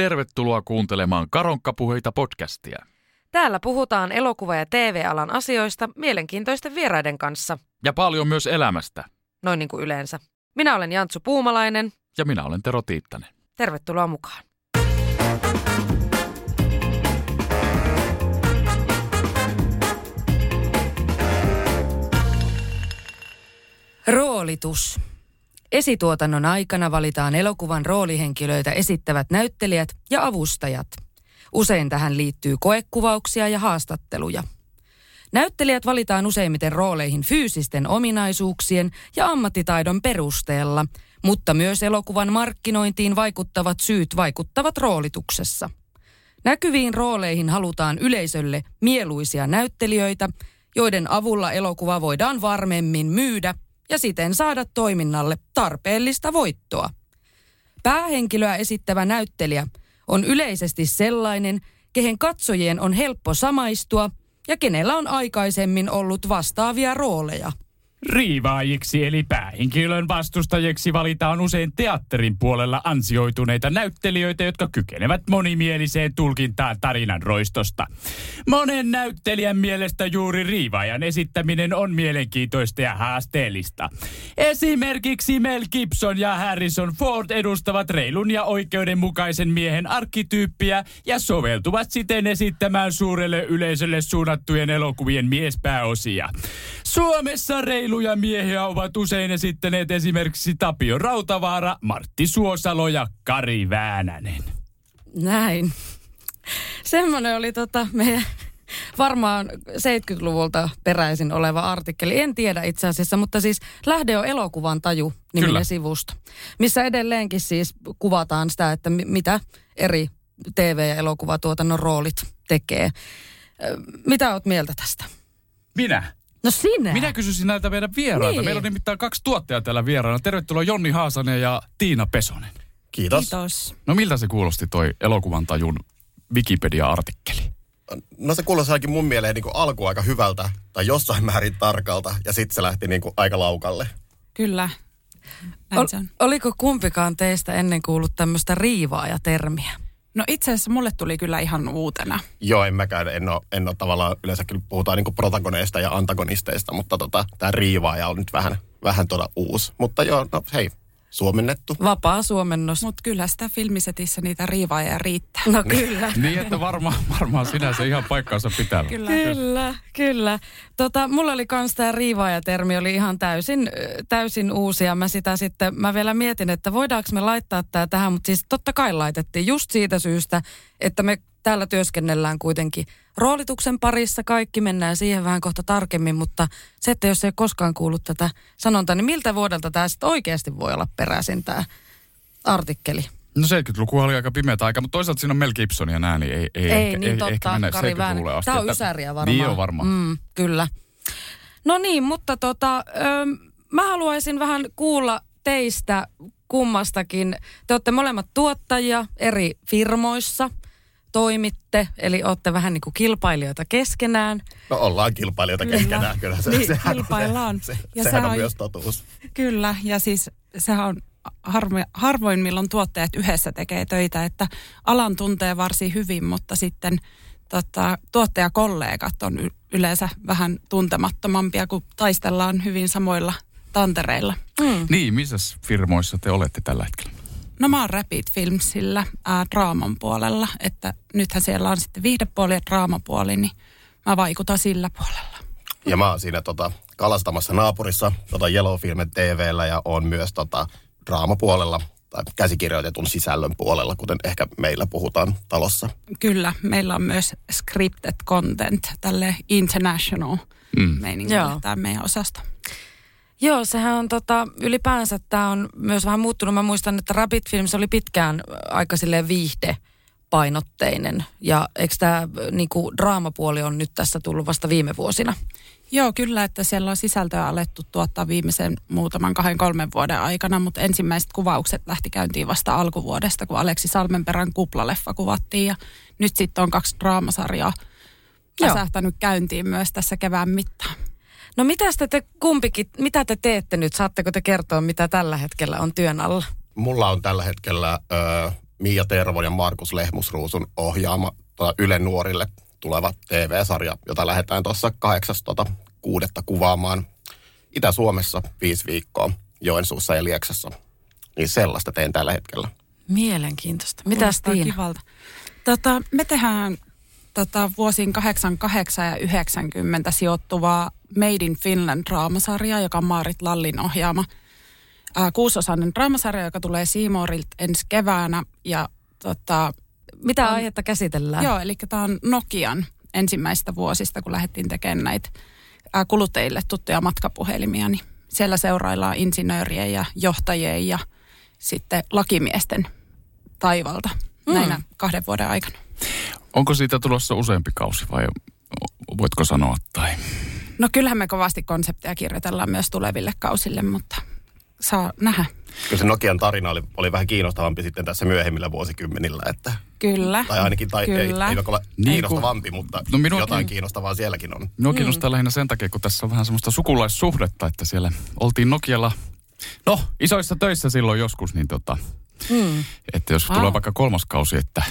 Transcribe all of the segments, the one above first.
Tervetuloa kuuntelemaan Karonkkapuheita podcastia. Täällä puhutaan elokuva- ja TV-alan asioista mielenkiintoisten vieraiden kanssa. Ja paljon myös elämästä. Noin niin kuin yleensä. Minä olen Jantsu Puumalainen. Ja minä olen Tero Tiittanen. Tervetuloa mukaan. Roolitus. Esituotannon aikana valitaan elokuvan roolihenkilöitä esittävät näyttelijät ja avustajat. Usein tähän liittyy koekuvauksia ja haastatteluja. Näyttelijät valitaan useimmiten rooleihin fyysisten ominaisuuksien ja ammattitaidon perusteella, mutta myös elokuvan markkinointiin vaikuttavat syyt vaikuttavat roolituksessa. Näkyviin rooleihin halutaan yleisölle mieluisia näyttelijöitä, joiden avulla elokuva voidaan varmemmin myydä ja siten saada toiminnalle tarpeellista voittoa. Päähenkilöä esittävä näyttelijä on yleisesti sellainen, kehen katsojien on helppo samaistua ja kenellä on aikaisemmin ollut vastaavia rooleja. Riivaajiksi eli päähenkilön vastustajiksi valitaan usein teatterin puolella ansioituneita näyttelijöitä, jotka kykenevät monimieliseen tulkintaan tarinan roistosta. Monen näyttelijän mielestä juuri riivaajan esittäminen on mielenkiintoista ja haasteellista. Esimerkiksi Mel Gibson ja Harrison Ford edustavat reilun ja oikeudenmukaisen miehen arkkityyppiä ja soveltuvat siten esittämään suurelle yleisölle suunnattujen elokuvien miespääosia. Suomessa reiluja miehiä ovat usein esittäneet esimerkiksi Tapio Rautavaara, Martti Suosalo ja Kari Väänänen. Näin. Semmoinen oli tota meidän varmaan 70-luvulta peräisin oleva artikkeli. En tiedä itse asiassa, mutta siis lähde on elokuvan taju niminen sivusto, missä edelleenkin siis kuvataan sitä, että mitä eri TV- ja elokuvatuotannon roolit tekee. Mitä oot mieltä tästä? Minä? No sinä. Minä kysyisin näiltä meidän vierailta. Niin. Meillä on nimittäin kaksi tuottajaa täällä vieraana. Tervetuloa Jonni Haasanen ja Tiina Pesonen. Kiitos. Kiitos. No miltä se kuulosti toi elokuvan tajun Wikipedia-artikkeli? No se kuulosti ainakin mun mieleen niin alku aika hyvältä tai jossain määrin tarkalta ja sitten se lähti niin kuin aika laukalle. Kyllä. Ol, oliko kumpikaan teistä ennen kuullut tämmöistä riivaaja-termiä? No itse asiassa mulle tuli kyllä ihan uutena. Joo, en mäkään, en ole, en ole tavallaan, yleensä kyllä puhutaan niin protagoneista ja antagonisteista, mutta tota, tämä riivaaja on nyt vähän, vähän tuoda uusi. Mutta joo, no hei, suomennettu. Vapaa suomennos. Mutta kyllä sitä filmisetissä niitä riivaajia riittää. No kyllä. Niin, että varmaan, varmaan sinänsä ihan paikkaansa pitää. Kyllä. Kyllä, kyllä. Tota, mulla oli kans tämä riivaajatermi oli ihan täysin, täysin uusi ja mä sitä sitten, mä vielä mietin, että voidaanko me laittaa tämä tähän, mutta siis totta kai laitettiin just siitä syystä, että me täällä työskennellään kuitenkin roolituksen parissa, kaikki mennään siihen vähän kohta tarkemmin, mutta se, että jos ei koskaan kuullut tätä sanontaa, niin miltä vuodelta tämä sitten oikeasti voi olla peräisin tämä artikkeli? No 70-luku oli aika pimeätä aika, mutta toisaalta siinä on Mel Gibson ja nää, niin ei, ei, Ei, ehkä, niin ei, totta, ehkä mennä Kari 70-luvulle asti. Tämä on että- ysäriä varmaan. Niin on varmaan. Mm, kyllä. No niin, mutta tota, ö, mä haluaisin vähän kuulla teistä kummastakin. Te olette molemmat tuottajia eri firmoissa, toimitte, eli olette vähän niin kuin kilpailijoita keskenään. No ollaan kilpailijoita Kyllä. keskenään, kyllä se, Niin, sehän, kilpaillaan. Se, Ja ja sehän sehän on on- myös totuus. Kyllä, ja siis sehän on harmi, harvoin milloin tuottajat yhdessä tekee töitä, että alan tuntee varsin hyvin, mutta sitten tota, tuottajakollegat on y- yleensä vähän tuntemattomampia, kun taistellaan hyvin samoilla tantereilla. Mm. Niin, missä firmoissa te olette tällä hetkellä? No mä oon Rapid Filmsillä ää, draaman puolella, että nythän siellä on sitten viihdepuoli ja draamapuoli, niin mä vaikutan sillä puolella. Ja mä oon siinä tota, kalastamassa naapurissa tota Yellow Film TVllä ja on myös tota, draamapuolella tai käsikirjoitetun sisällön puolella, kuten ehkä meillä puhutaan talossa. Kyllä, meillä on myös scripted content, tälle international Mm. meiningillä Joo. tämä meidän osasto. Joo, sehän on tota, ylipäänsä tämä on myös vähän muuttunut. Mä muistan, että Rabbit Films oli pitkään aika silleen viihde painotteinen. Ja eikö tämä niinku, draamapuoli on nyt tässä tullut vasta viime vuosina? Joo, kyllä, että siellä on sisältöä alettu tuottaa viimeisen muutaman kahden kolmen vuoden aikana, mutta ensimmäiset kuvaukset lähti käyntiin vasta alkuvuodesta, kun Aleksi Salmenperän kuplaleffa kuvattiin ja nyt sitten on kaksi draamasarjaa sähtänyt käyntiin myös tässä kevään mittaan. No mitä te, te kumpikin, mitä te teette nyt? Saatteko te kertoa, mitä tällä hetkellä on työn alla? Mulla on tällä hetkellä ö, Mia Tervon ja Markus Lehmusruusun ohjaama tota, Yle Nuorille tuleva TV-sarja, jota lähdetään tuossa kahdeksas tota, kuudetta kuvaamaan Itä-Suomessa viisi viikkoa Joensuussa ja Lieksassa. Niin sellaista teen tällä hetkellä. Mielenkiintoista. Mitä Tiina? Kivalta. Tota, me tehdään tota, vuosiin 88 ja 90 sijoittuvaa Made in Finland draamasarjaa, joka on Maarit Lallin ohjaama. Ää, kuusosainen draamasarja, joka tulee Seamorilta ensi keväänä. Ja, tota, Mitä on, aihetta käsitellään? Joo, eli tämä on Nokian ensimmäistä vuosista, kun lähdettiin tekemään näitä ää, kuluttajille tuttuja matkapuhelimia. Niin siellä seuraillaan insinöörien ja johtajien ja sitten lakimiesten taivalta mm. näinä kahden vuoden aikana. Onko siitä tulossa useampi kausi vai voitko sanoa tai? No kyllähän me kovasti konsepteja kirjoitellaan myös tuleville kausille, mutta saa nähdä. Kyllä se Nokian tarina oli, oli vähän kiinnostavampi sitten tässä myöhemmillä vuosikymmenillä, että... Kyllä. Tai ainakin, tai kyllä. ei, ei ole niin kiinnostavampi, mutta no minua, jotain kiinnostavaa sielläkin on. Minua kiinnostaa mm. lähinnä sen takia, kun tässä on vähän semmoista sukulaissuhdetta, että siellä oltiin Nokialla, no isoissa töissä silloin joskus, niin tota, mm. että jos wow. tulee vaikka kolmas kausi, että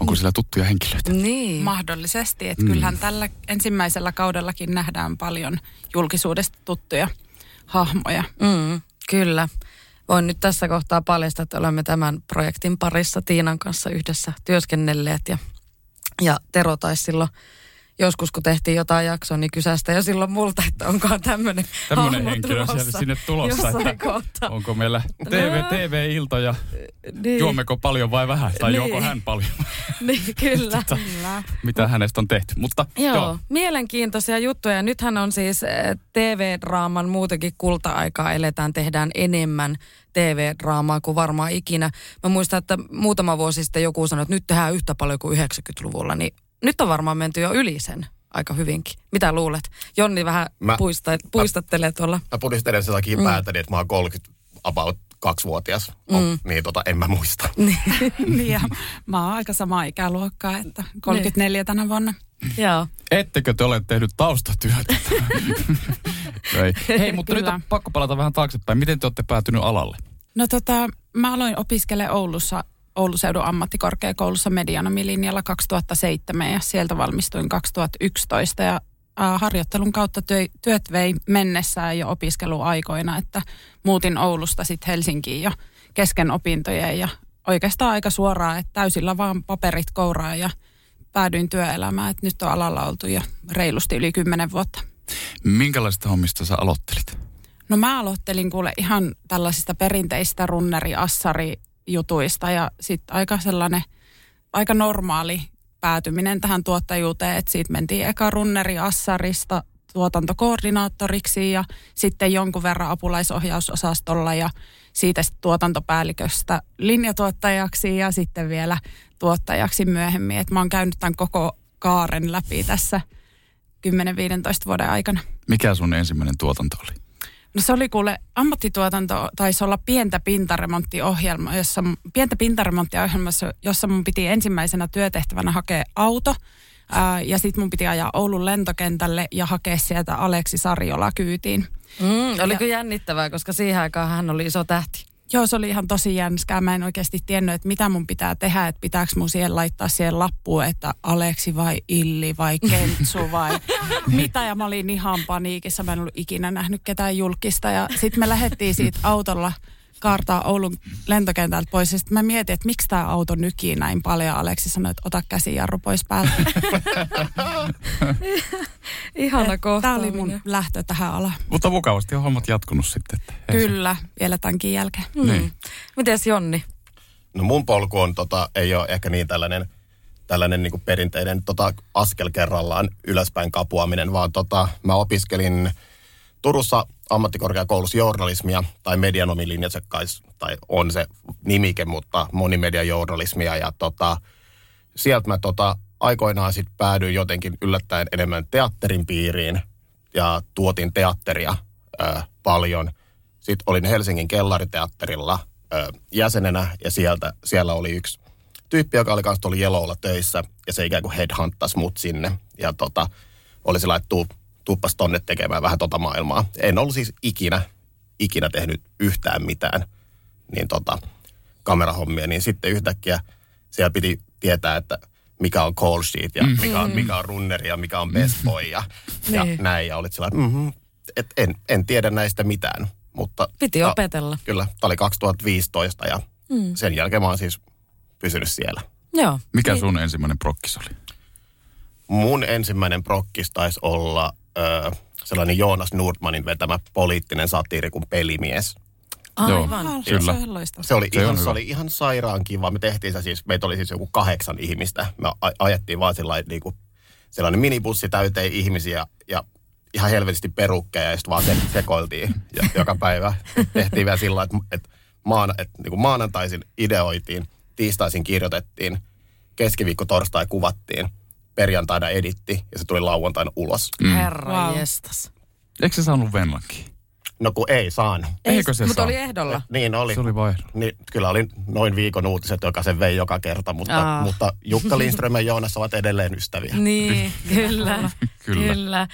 Onko sillä tuttuja henkilöitä? Niin. Mahdollisesti. Että mm. Kyllähän tällä ensimmäisellä kaudellakin nähdään paljon julkisuudesta tuttuja hahmoja. Mm, kyllä. Voin nyt tässä kohtaa paljastaa, että olemme tämän projektin parissa Tiinan kanssa yhdessä työskennelleet. Ja, ja Tero taisi silloin joskus kun tehtiin jotain jaksoa, niin kysästä jo silloin multa, että onkohan tämmöinen Tämmöinen henkilö siellä sinne tulossa, että kohta. onko meillä TV, no. TV-ilta ja niin. juommeko paljon vai vähän, tai niin. juoko hän paljon. niin, kyllä. Tota, mitä hänestä on tehty, mutta joo, joo. mielenkiintoisia juttuja. Nythän on siis eh, TV-draaman muutenkin kulta-aikaa eletään, tehdään enemmän TV-draamaa kuin varmaan ikinä. Mä muistan, että muutama vuosi sitten joku sanoi, että nyt tehdään yhtä paljon kuin 90-luvulla, niin nyt on varmaan menty jo yli sen aika hyvinkin. Mitä luulet? Jonni vähän mä, puista, puistattelee tuolla. Mä pudistelen sen takia mm. päätäni, että mä oon 30 about kaksivuotias, mm. niin tota, en mä muista. niin ja mä oon aika sama ikäluokkaa, että 34 niin. tänä vuonna. Joo. Ettekö te ole tehnyt taustatyötä? Ei. Hei, mutta Kyllä. nyt on pakko palata vähän taaksepäin. Miten te olette päätynyt alalle? No tota, mä aloin opiskelemaan Oulussa Oulun seudun ammattikorkeakoulussa medianomilinjalla 2007 ja sieltä valmistuin 2011 ja harjoittelun kautta työt vei mennessään jo opiskeluaikoina, että muutin Oulusta sitten Helsinkiin jo kesken opintojen ja oikeastaan aika suoraan, että täysillä vaan paperit kouraa ja päädyin työelämään, että nyt on alalla oltu jo reilusti yli kymmenen vuotta. Minkälaista hommista sä aloittelit? No mä aloittelin kuule ihan tällaisista perinteistä runneri, assari, jutuista ja sitten aika sellainen, aika normaali päätyminen tähän tuottajuuteen, että siitä mentiin eka runneri Assarista tuotantokoordinaattoriksi ja sitten jonkun verran apulaisohjausosastolla ja siitä sitten tuotantopäälliköstä linjatuottajaksi ja sitten vielä tuottajaksi myöhemmin. Et mä oon käynyt tämän koko kaaren läpi tässä 10-15 vuoden aikana. Mikä sun ensimmäinen tuotanto oli? No se oli kuule, ammattituotanto taisi olla pientä pintaremonttiohjelma, jossa, pientä pintaremonttiohjelmassa, jossa mun piti ensimmäisenä työtehtävänä hakea auto. Ää, ja sitten mun piti ajaa Oulun lentokentälle ja hakea sieltä Aleksi Sarjola kyytiin. Mm, oliko ja, jännittävää, koska siihen aikaan hän oli iso tähti? Joo, se oli ihan tosi jänskää. Mä en oikeasti tiennyt, että mitä mun pitää tehdä, että pitääkö mun siihen laittaa siihen lappuun, että Aleksi vai Illi vai Kentsu vai mitä. Ja mä olin ihan paniikissa, mä en ollut ikinä nähnyt ketään julkista. Ja sitten me lähdettiin siitä autolla kaartaa Oulun lentokentältä pois. Ja sitten mä mietin, että miksi tämä auto nykii näin paljon. Aleksi sanoi, että ota käsijarru pois päältä. Ihana kohta. Tämä oli mun lähtö tähän alaan. Mutta mukavasti on hommat jatkunut sitten. Että Kyllä, se. vielä tämänkin jälkeen. Mm. Niin. Mites Jonni? No mun polku on, tota, ei ole ehkä niin tällainen, tällainen niin perinteinen tota, askel kerrallaan ylöspäin kapuaminen, vaan tota, mä opiskelin Turussa ammattikorkeakoulussa journalismia tai medianomilinja se kai, tai on se nimike, mutta monimediajournalismia ja tota, sieltä mä tota, aikoinaan sitten päädyin jotenkin yllättäen enemmän teatterin piiriin ja tuotin teatteria ö, paljon. Sitten olin Helsingin kellariteatterilla ö, jäsenenä ja sieltä, siellä oli yksi tyyppi, joka oli kanssa tuolla Jeloulla töissä ja se ikään kuin headhunttasi mut sinne. Ja tota, oli että tuu, tuuppas tonne tekemään vähän tota maailmaa. En ollut siis ikinä, ikinä tehnyt yhtään mitään niin tota, kamerahommia, niin sitten yhtäkkiä siellä piti tietää, että mikä on call sheet ja Mm-hmm. mikä on, mikä on runneri ja mikä on best boy ja, ja Niin. näin. Ja olit sillä että mm-hmm, et en, en tiedä näistä mitään, mutta... Piti ta- opetella. Kyllä, tämä oli 2015 ja mm. sen jälkeen mä oon siis pysynyt siellä. Joo. Mikä sun ensimmäinen prokkis oli? Mun ensimmäinen prokkis taisi olla ö, sellainen Joonas Nordmanin vetämä poliittinen satiiri kuin Pelimies. Aivan. Ah, Kyllä. Se on loistava. Se oli, Se ihan, hyvä. se oli ihan sairaan kiva. Me tehtiin se siis, meitä oli siis joku kahdeksan ihmistä. Me ajettiin vaan sellainen, niin kuin, sellainen minibussi täyteen ihmisiä ja ihan helvetisti perukkeja ja sitten vaan se, sekoiltiin ja, joka päivä. Tehtiin vielä sillä että, että, maana, että niin kuin maanantaisin ideoitiin, tiistaisin kirjoitettiin, keskiviikko torstai kuvattiin, perjantaina editti ja se tuli lauantaina ulos. Herra Wow. jestas. Eikö se saanut venlankin? No kun ei saanut. Eikö se Mutta saa? oli ehdolla. Niin oli. Se oli vaihdo. Niin, kyllä oli noin viikon uutiset, joka sen vei joka kerta, mutta, Aa. mutta Jukka Lindström ja Joonas ovat edelleen ystäviä. Niin, kyllä. Kyllä. kyllä.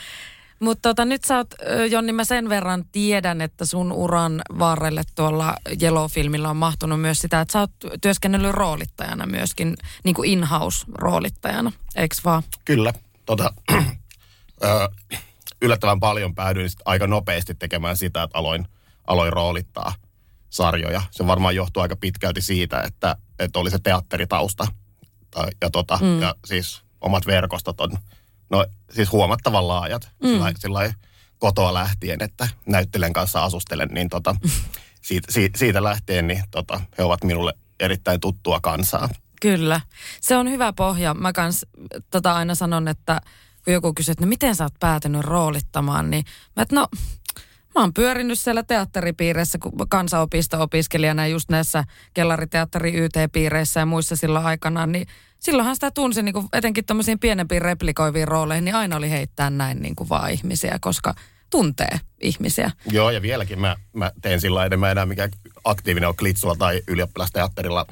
Mutta tota, nyt sä oot, Jonni, mä sen verran tiedän, että sun uran varrelle tuolla Yellow-filmillä on mahtunut myös sitä, että sä oot työskennellyt roolittajana myöskin, niin kuin in-house-roolittajana, eikö vaan? Kyllä, tota, ö, yllättävän paljon päädyin sit aika nopeasti tekemään sitä, että aloin, aloin roolittaa sarjoja. Se varmaan johtuu aika pitkälti siitä, että, että oli se teatteritausta tai, ja, tota, mm. ja siis omat verkostot on no, siis huomattavan laajat. Mm. Sillä, sillä kotoa lähtien, että näyttelijän kanssa asustelen, niin tota, siitä, siitä, siitä lähtien niin tota, he ovat minulle erittäin tuttua kansaa. Kyllä. Se on hyvä pohja. Mä kans tota aina sanon, että kun joku kysyy, että no miten sä oot päätynyt roolittamaan, niin mä että no Mä oon pyörinyt siellä teatteripiireissä kun kansanopisto-opiskelijana just näissä kellariteatteri YT-piireissä ja muissa silloin aikanaan, niin silloinhan sitä tunsi niin kuin etenkin tämmöisiin pienempiin replikoiviin rooleihin, niin aina oli heittää näin niin kuin vaan ihmisiä, koska tuntee ihmisiä. Joo, ja vieläkin mä, mä teen sillä lailla, en mä enää mikään aktiivinen ole Klitsulla tai ylioppilasteatterilla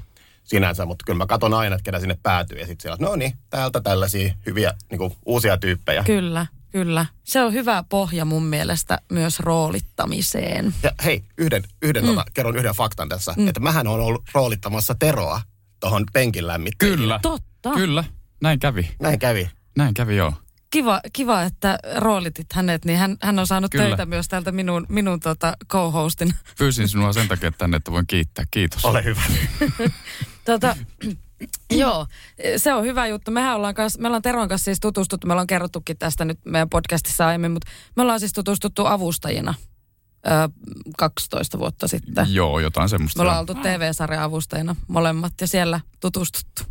sinänsä, mutta kyllä mä katson aina, että ketä sinne päätyy. Ja sitten siellä, no niin, täältä tällaisia hyviä niin kuin, uusia tyyppejä. Kyllä, kyllä. Se on hyvä pohja mun mielestä myös roolittamiseen. Ja hei, yhden, yhden mm. tota, kerron yhden faktan tässä, mm. että mähän on ollut roolittamassa Teroa tuohon penkin lämmittäjiin. Kyllä. Totta. Kyllä. Näin kävi. Näin kävi. Näin kävi, joo. Kiva, kiva, että roolitit hänet, niin hän, hän on saanut. Kyllä. töitä myös täältä minun, minun tota co-hostin. Pyysin sinua sen takia tänne, että voin kiittää. Kiitos. Ole hyvä. Tota, joo, se on hyvä juttu. Mehän ollaan, kans, me ollaan Teron kanssa siis tutustuttu, me ollaan kerrottukin tästä nyt meidän podcastissa aiemmin, mutta me ollaan siis tutustuttu avustajina ö, 12 vuotta sitten. Joo, jotain semmoista. Me ollaan oltu TV-sarjan avustajina molemmat ja siellä tutustuttu.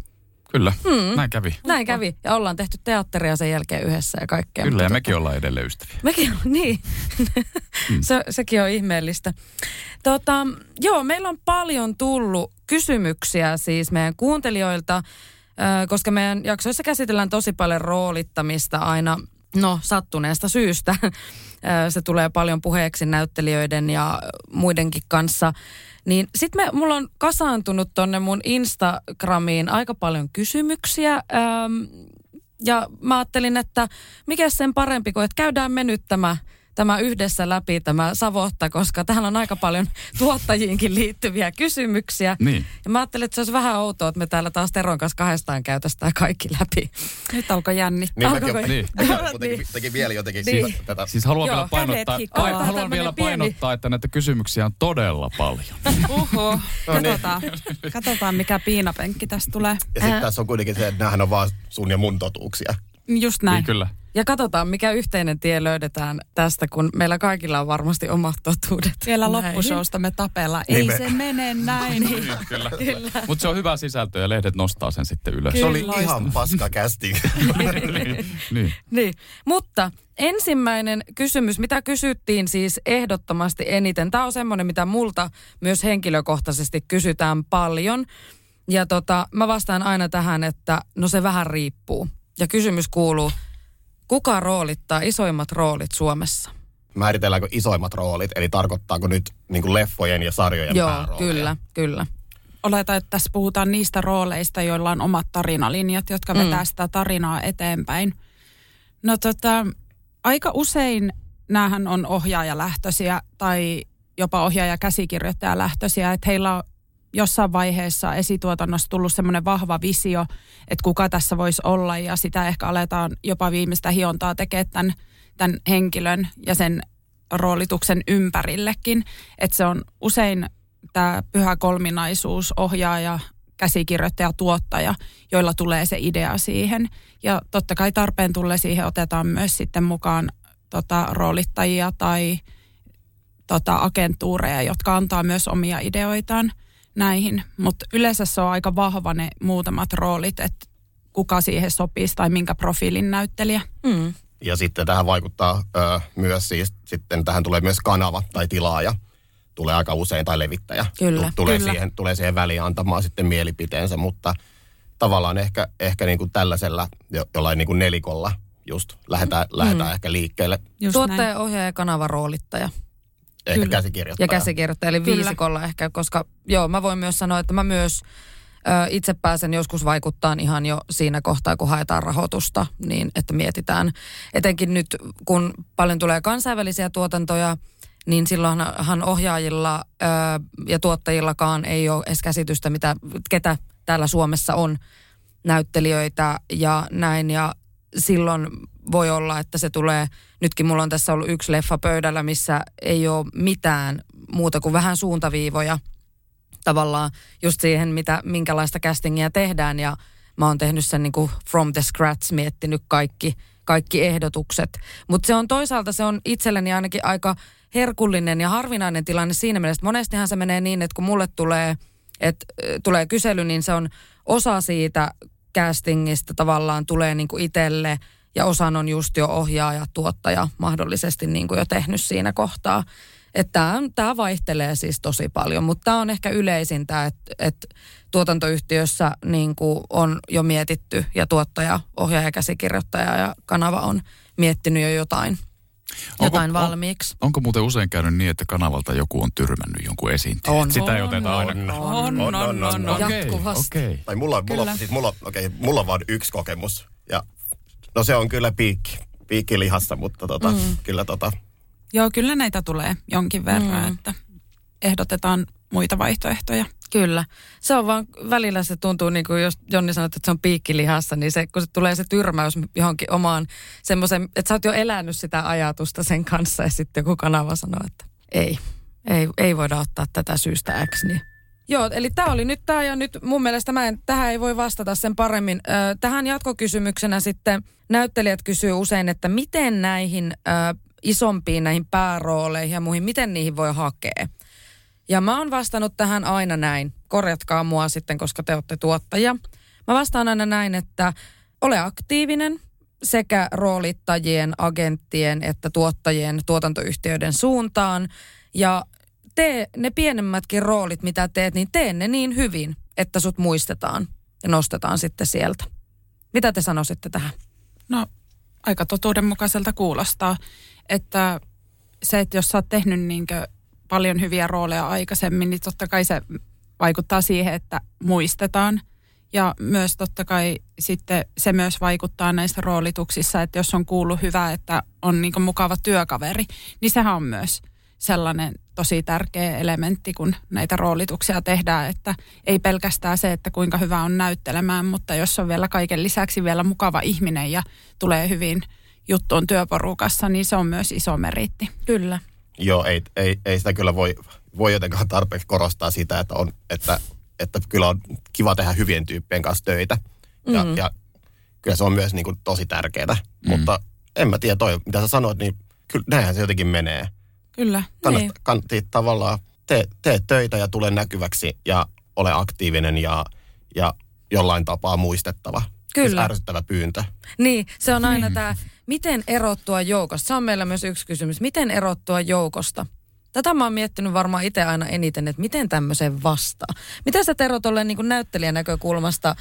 Kyllä, näin kävi. Näin kävi. Ja ollaan tehty teatteria sen jälkeen yhdessä ja kaikkea. Kyllä, ja tota- mekin ollaan edelleen ystäviä. Mekin on, niin. Se, sekin on ihmeellistä. Tota, joo, meillä on paljon tullut kysymyksiä siis meidän kuuntelijoilta, koska meidän jaksoissa käsitellään tosi paljon roolittamista aina, no sattuneesta syystä. Se tulee paljon puheeksi näyttelijöiden ja muidenkin kanssa. Niin sit me, mulla on kasaantunut tonne mun Instagramiin aika paljon kysymyksiä. Öm, ja mä ajattelin, että mikä sen parempi kuin, että käydään me nyt tämä, tämä yhdessä läpi, tämä Savotta, koska tähän on aika paljon tuottajiinkin liittyviä kysymyksiä. Niin. Ja mä ajattelin, että se olisi vähän outoa, että me täällä taas Teron kanssa kahdestaan käytäisiin tämä kaikki läpi. Nyt alkoi jännittää. Niin, mäkin, Niin. mäkin teki, teki vielä jotenkin Niin. niin. tätä. Siis haluan Joo, vielä painottaa, pain, haluan vielä pieni- painottaa, että näitä kysymyksiä on todella paljon. Uhu. No niin. Katsotaan, katsotaan, mikä piinapenkki tästä tulee. Ja sitten tässä on kuitenkin se, että näähän on vaan sun ja mun totuuksia. Just näin. Niin kyllä. Ja katsotaan, mikä yhteinen tie löydetään tästä, kun meillä kaikilla on varmasti omat totuudet. Vielä näihin. loppushowsta me tapellaan. Ei Niin me- se mene näin. Niin, kyllä. Mutta se on hyvä sisältö ja lehdet nostaa sen sitten ylös. Se oli Loistava. ihan paska casting. niin, niin. Niin, mutta ensimmäinen kysymys, mitä kysyttiin siis ehdottomasti eniten. Tämä on semmoinen, mitä multa myös henkilökohtaisesti kysytään paljon. Ja tota, mä vastaan aina tähän, että no se vähän riippuu. Ja kysymys kuuluu, kuka roolittaa isoimmat roolit Suomessa? Määritelläänkö isoimmat roolit, eli tarkoittaako nyt niin kuin leffojen ja sarjojen Joo, päärooleja? kyllä, kyllä. Oletan, että tässä puhutaan niistä rooleista, joilla on omat tarinalinjat, jotka Mm. vetää sitä tarinaa eteenpäin. No tota, aika usein näähän on ohjaajalähtöisiä tai jopa ohjaaja-käsikirjoittajalähtöisiä, että heillä on jossain vaiheessa esituotannossa tullut semmoinen vahva visio, että kuka tässä voisi olla ja sitä ehkä aletaan jopa viimeistä hiontaa tekemään tämän, tämän henkilön ja sen roolituksen ympärillekin. Että se on usein tämä pyhä kolminaisuus, ohjaaja, käsikirjoittaja, tuottaja, joilla tulee se idea siihen. Ja totta kai tarpeen tulee siihen otetaan myös sitten mukaan tota, roolittajia tai tota, agentuureja, jotka antaa myös omia ideoitaan näihin. Mutta yleensä se on aika vahva ne muutamat roolit, että kuka siihen sopisi tai minkä profiilin näyttelijä. Mm. Ja sitten tähän vaikuttaa ö, myös siis, sitten tähän tulee myös kanava tai tilaaja. Tulee aika usein, tai levittäjä. Kyllä, Tu- tulee, kyllä. Siihen, tulee siihen väliin antamaan sitten mielipiteensä, mutta tavallaan ehkä, ehkä niin kuin tällaisella jo, jollain niin kuin nelikolla just lähdetään, mm. lähdetään ehkä liikkeelle. Just näin. Tuottaja, ohjaaja, kanava, roolittaja. Ehkä Kyllä. käsikirjoittaja. Ja käsikirjoittaja, eli Kyllä. viisikolla ehkä, koska joo, mä voin myös sanoa, että mä myös ö, itse pääsen joskus vaikuttaa ihan jo siinä kohtaa, kun haetaan rahoitusta, niin että mietitään. Etenkin nyt, kun paljon tulee kansainvälisiä tuotantoja, niin silloinhan ohjaajilla ö, ja tuottajillakaan ei ole edes käsitystä, mitä, ketä täällä Suomessa on näyttelijöitä ja näin. Ja silloin voi olla, että se tulee, nytkin mulla on tässä ollut yksi leffa pöydällä, missä ei ole mitään muuta kuin vähän suuntaviivoja tavallaan just siihen, mitä, minkälaista castingia tehdään ja mä oon tehnyt sen niin kuin from the scratch, miettinyt kaikki, kaikki ehdotukset. Mutta se on toisaalta, se on itselleni ainakin aika herkullinen ja harvinainen tilanne siinä mielessä, että monestihan se menee niin, että kun mulle tulee, että tulee kysely, niin se on osa siitä castingista tavallaan tulee niin kuin itselle ja osan on just jo ohjaaja, tuottaja mahdollisesti niin kuin jo tehnyt siinä kohtaa. Että tämä vaihtelee siis tosi paljon, mutta tämä on ehkä yleisintä, että, että tuotantoyhtiössä niin kuin on jo mietitty ja tuottaja, ohjaaja, käsikirjoittaja ja kanava on miettinyt jo jotain, jotain on- valmiiksi. Onko muuten usein käynyt niin, että kanavalta joku on tyrmännyt jonkun esiintyjän? On. Sitä ei On, oteta on. aina. On, on, on, on. on. Okei, Jatkuvasti. okei. Tai mulla, mulla, Kyllä. siis mulla, okay, mulla on vaan yksi kokemus. Ja, no se on kyllä piikki, piikki lihassa, mutta tota, mm. kyllä tota, Joo, kyllä näitä tulee jonkin verran, Mm. että ehdotetaan muita vaihtoehtoja. Kyllä. Se on vaan, välillä se tuntuu niin kuin jos Jonni sanoi, että se on piikkilihassa, niin se, kun se tulee se tyrmäys johonkin omaan semmoisen, että sä oot jo elänyt sitä ajatusta sen kanssa ja sitten joku kanava sanoo, että ei, ei, ei voida ottaa tätä syystä X. Niin. Joo, eli tämä oli nyt tämä ja nyt mun mielestä mä en, tähän ei voi vastata sen paremmin. Ö, tähän jatkokysymyksenä sitten näyttelijät kysyy usein, että miten näihin ö, isompiin näihin päärooleihin ja muihin, miten niihin voi hakea. Ja mä oon vastannut tähän aina näin. Korjatkaa mua sitten, koska te olette tuottaja. Mä vastaan aina näin, että ole aktiivinen sekä roolittajien, agenttien että tuottajien, tuotantoyhtiöiden suuntaan. Ja tee ne pienemmätkin roolit, mitä teet, niin tee ne niin hyvin, että sut muistetaan ja nostetaan sitten sieltä. Mitä te sanoisitte tähän? No, aika totuudenmukaiselta kuulostaa, että se, että jos sä oot tehnyt niinkö paljon hyviä rooleja aikaisemmin, niin totta kai se vaikuttaa siihen, että muistetaan. Ja myös totta kai sitten se myös vaikuttaa näissä roolituksissa, että jos on kuullut hyvä, että on niin mukava työkaveri, niin sehän on myös sellainen tosi tärkeä elementti, kun näitä roolituksia tehdään, että ei pelkästään se, että kuinka hyvä on näyttelemään, mutta jos on vielä kaiken lisäksi vielä mukava ihminen ja tulee hyvin juttuun työporukassa, niin se on myös iso meritti. Kyllä. joo, ei, ei, ei sitä kyllä voi, voi jotenkaan tarpeeksi korostaa sitä, että, on, että, että kyllä on kiva tehdä hyvien tyyppien kanssa töitä. Ja, mm. ja kyllä se on myös niin kuin tosi tärkeää. Mm. Mutta en mä tiedä, toi, mitä sä sanoit, niin kyllä näinhän se jotenkin menee. Kyllä. Kannat, niin. tavallaan tee, tee töitä ja tule näkyväksi ja ole aktiivinen ja, ja jollain tapaa muistettava. Kyllä. Siis ärsyttävä pyyntö. Niin, se on aina tämä, miten erottua joukosta. Se on meillä myös yksi kysymys. Miten erottua joukosta? Tätä mä oon miettinyt varmaan itse aina eniten, että miten tämmöiseen vastaa. Miten sä Tero tolleen niin näyttelijän näkökulmasta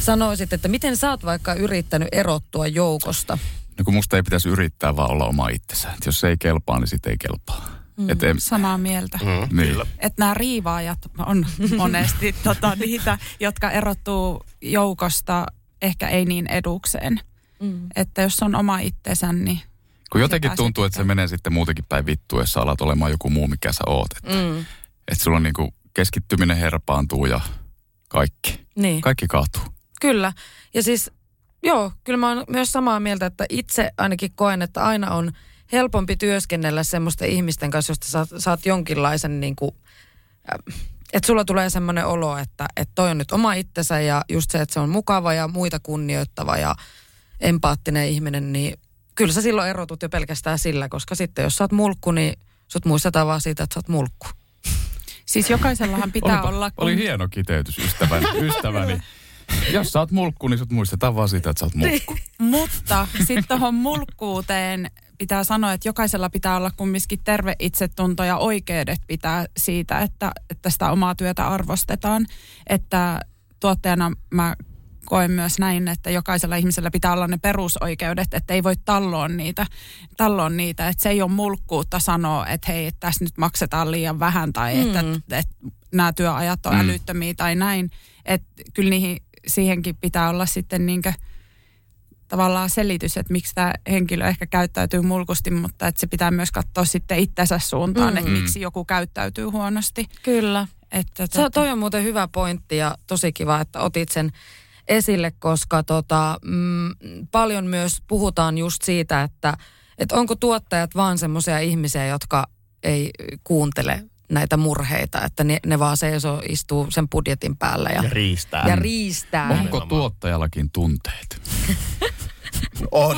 sanoisit, että miten sä oot vaikka yrittänyt erottua joukosta? No kun musta ei pitäisi yrittää vaan olla oma itsensä. Et jos se ei kelpaa, niin sitten ei kelpaa. Mm, Et en, Samaa mieltä. Mm, niin. Että nämä riivaajat on monesti tota, niitä, jotka erottuu joukosta ehkä ei niin edukseen. Mm. Että jos on oma itsensä, niin Kun jotenkin tuntuu, että se menee sitten muutenkin päin vittua, jos sä alat olemaan joku muu, mikä sä oot. Että, Mm. että sulla on niinku keskittyminen herpaantuu ja kaikki. Niin. Kaikki kaatuu. Kyllä. Ja siis, joo, kyllä mä oon myös samaa mieltä, että itse ainakin koen, että aina on helpompi työskennellä semmoisten ihmisten kanssa, josta saat, saat jonkinlaisen niin kuin, äh, että sulla tulee semmoinen olo, että, että toi on nyt oma itsensä ja just se, että se on mukava ja muita kunnioittava ja empaattinen ihminen, niin kyllä sä silloin erotut jo pelkästään sillä, koska sitten jos sä oot mulkku, niin sut muistetaan vaan siitä, että sä oot mulkku. siis jokaisellahan pitää Olipa- olla... Oli hieno kiteytys, ystäväni. ystäväni. Jos sä oot mulkku, niin sut muistetaan vaan sitä, että sä oot mulkku. Mutta sitten tuohon mulkkuuteen pitää sanoa, että jokaisella pitää olla kumminkin terve itsetunto ja oikeudet pitää siitä, että, että sitä omaa työtä arvostetaan. Että tuottajana mä koen myös näin, että jokaisella ihmisellä pitää olla ne perusoikeudet, että ei voi talloon niitä, talloon niitä. Että se ei ole mulkkuutta sanoa, että hei, että tässä nyt maksetaan liian vähän tai mm. että, että, että nämä työajat on Mm. älyttömiä tai näin. Että kyllä niihin, siihenkin pitää olla sitten niinkö tavallaan selitys, että miksi tämä henkilö ehkä käyttäytyy mulkusti, mutta että se pitää myös katsoa sitten itsensä suuntaan, Mm. että miksi joku käyttäytyy huonosti. Kyllä. Että, Se, toi on muuten hyvä pointti ja tosi kiva, että otit sen esille, koska tota, mm, paljon myös puhutaan just siitä, että, että onko tuottajat vaan semmoisia ihmisiä, jotka ei kuuntele näitä murheita, että ne, ne vaan seisoo, istuu sen budjetin päällä ja, Ja riistää. ja riistää. Onko tuottajallakin tunteet? On.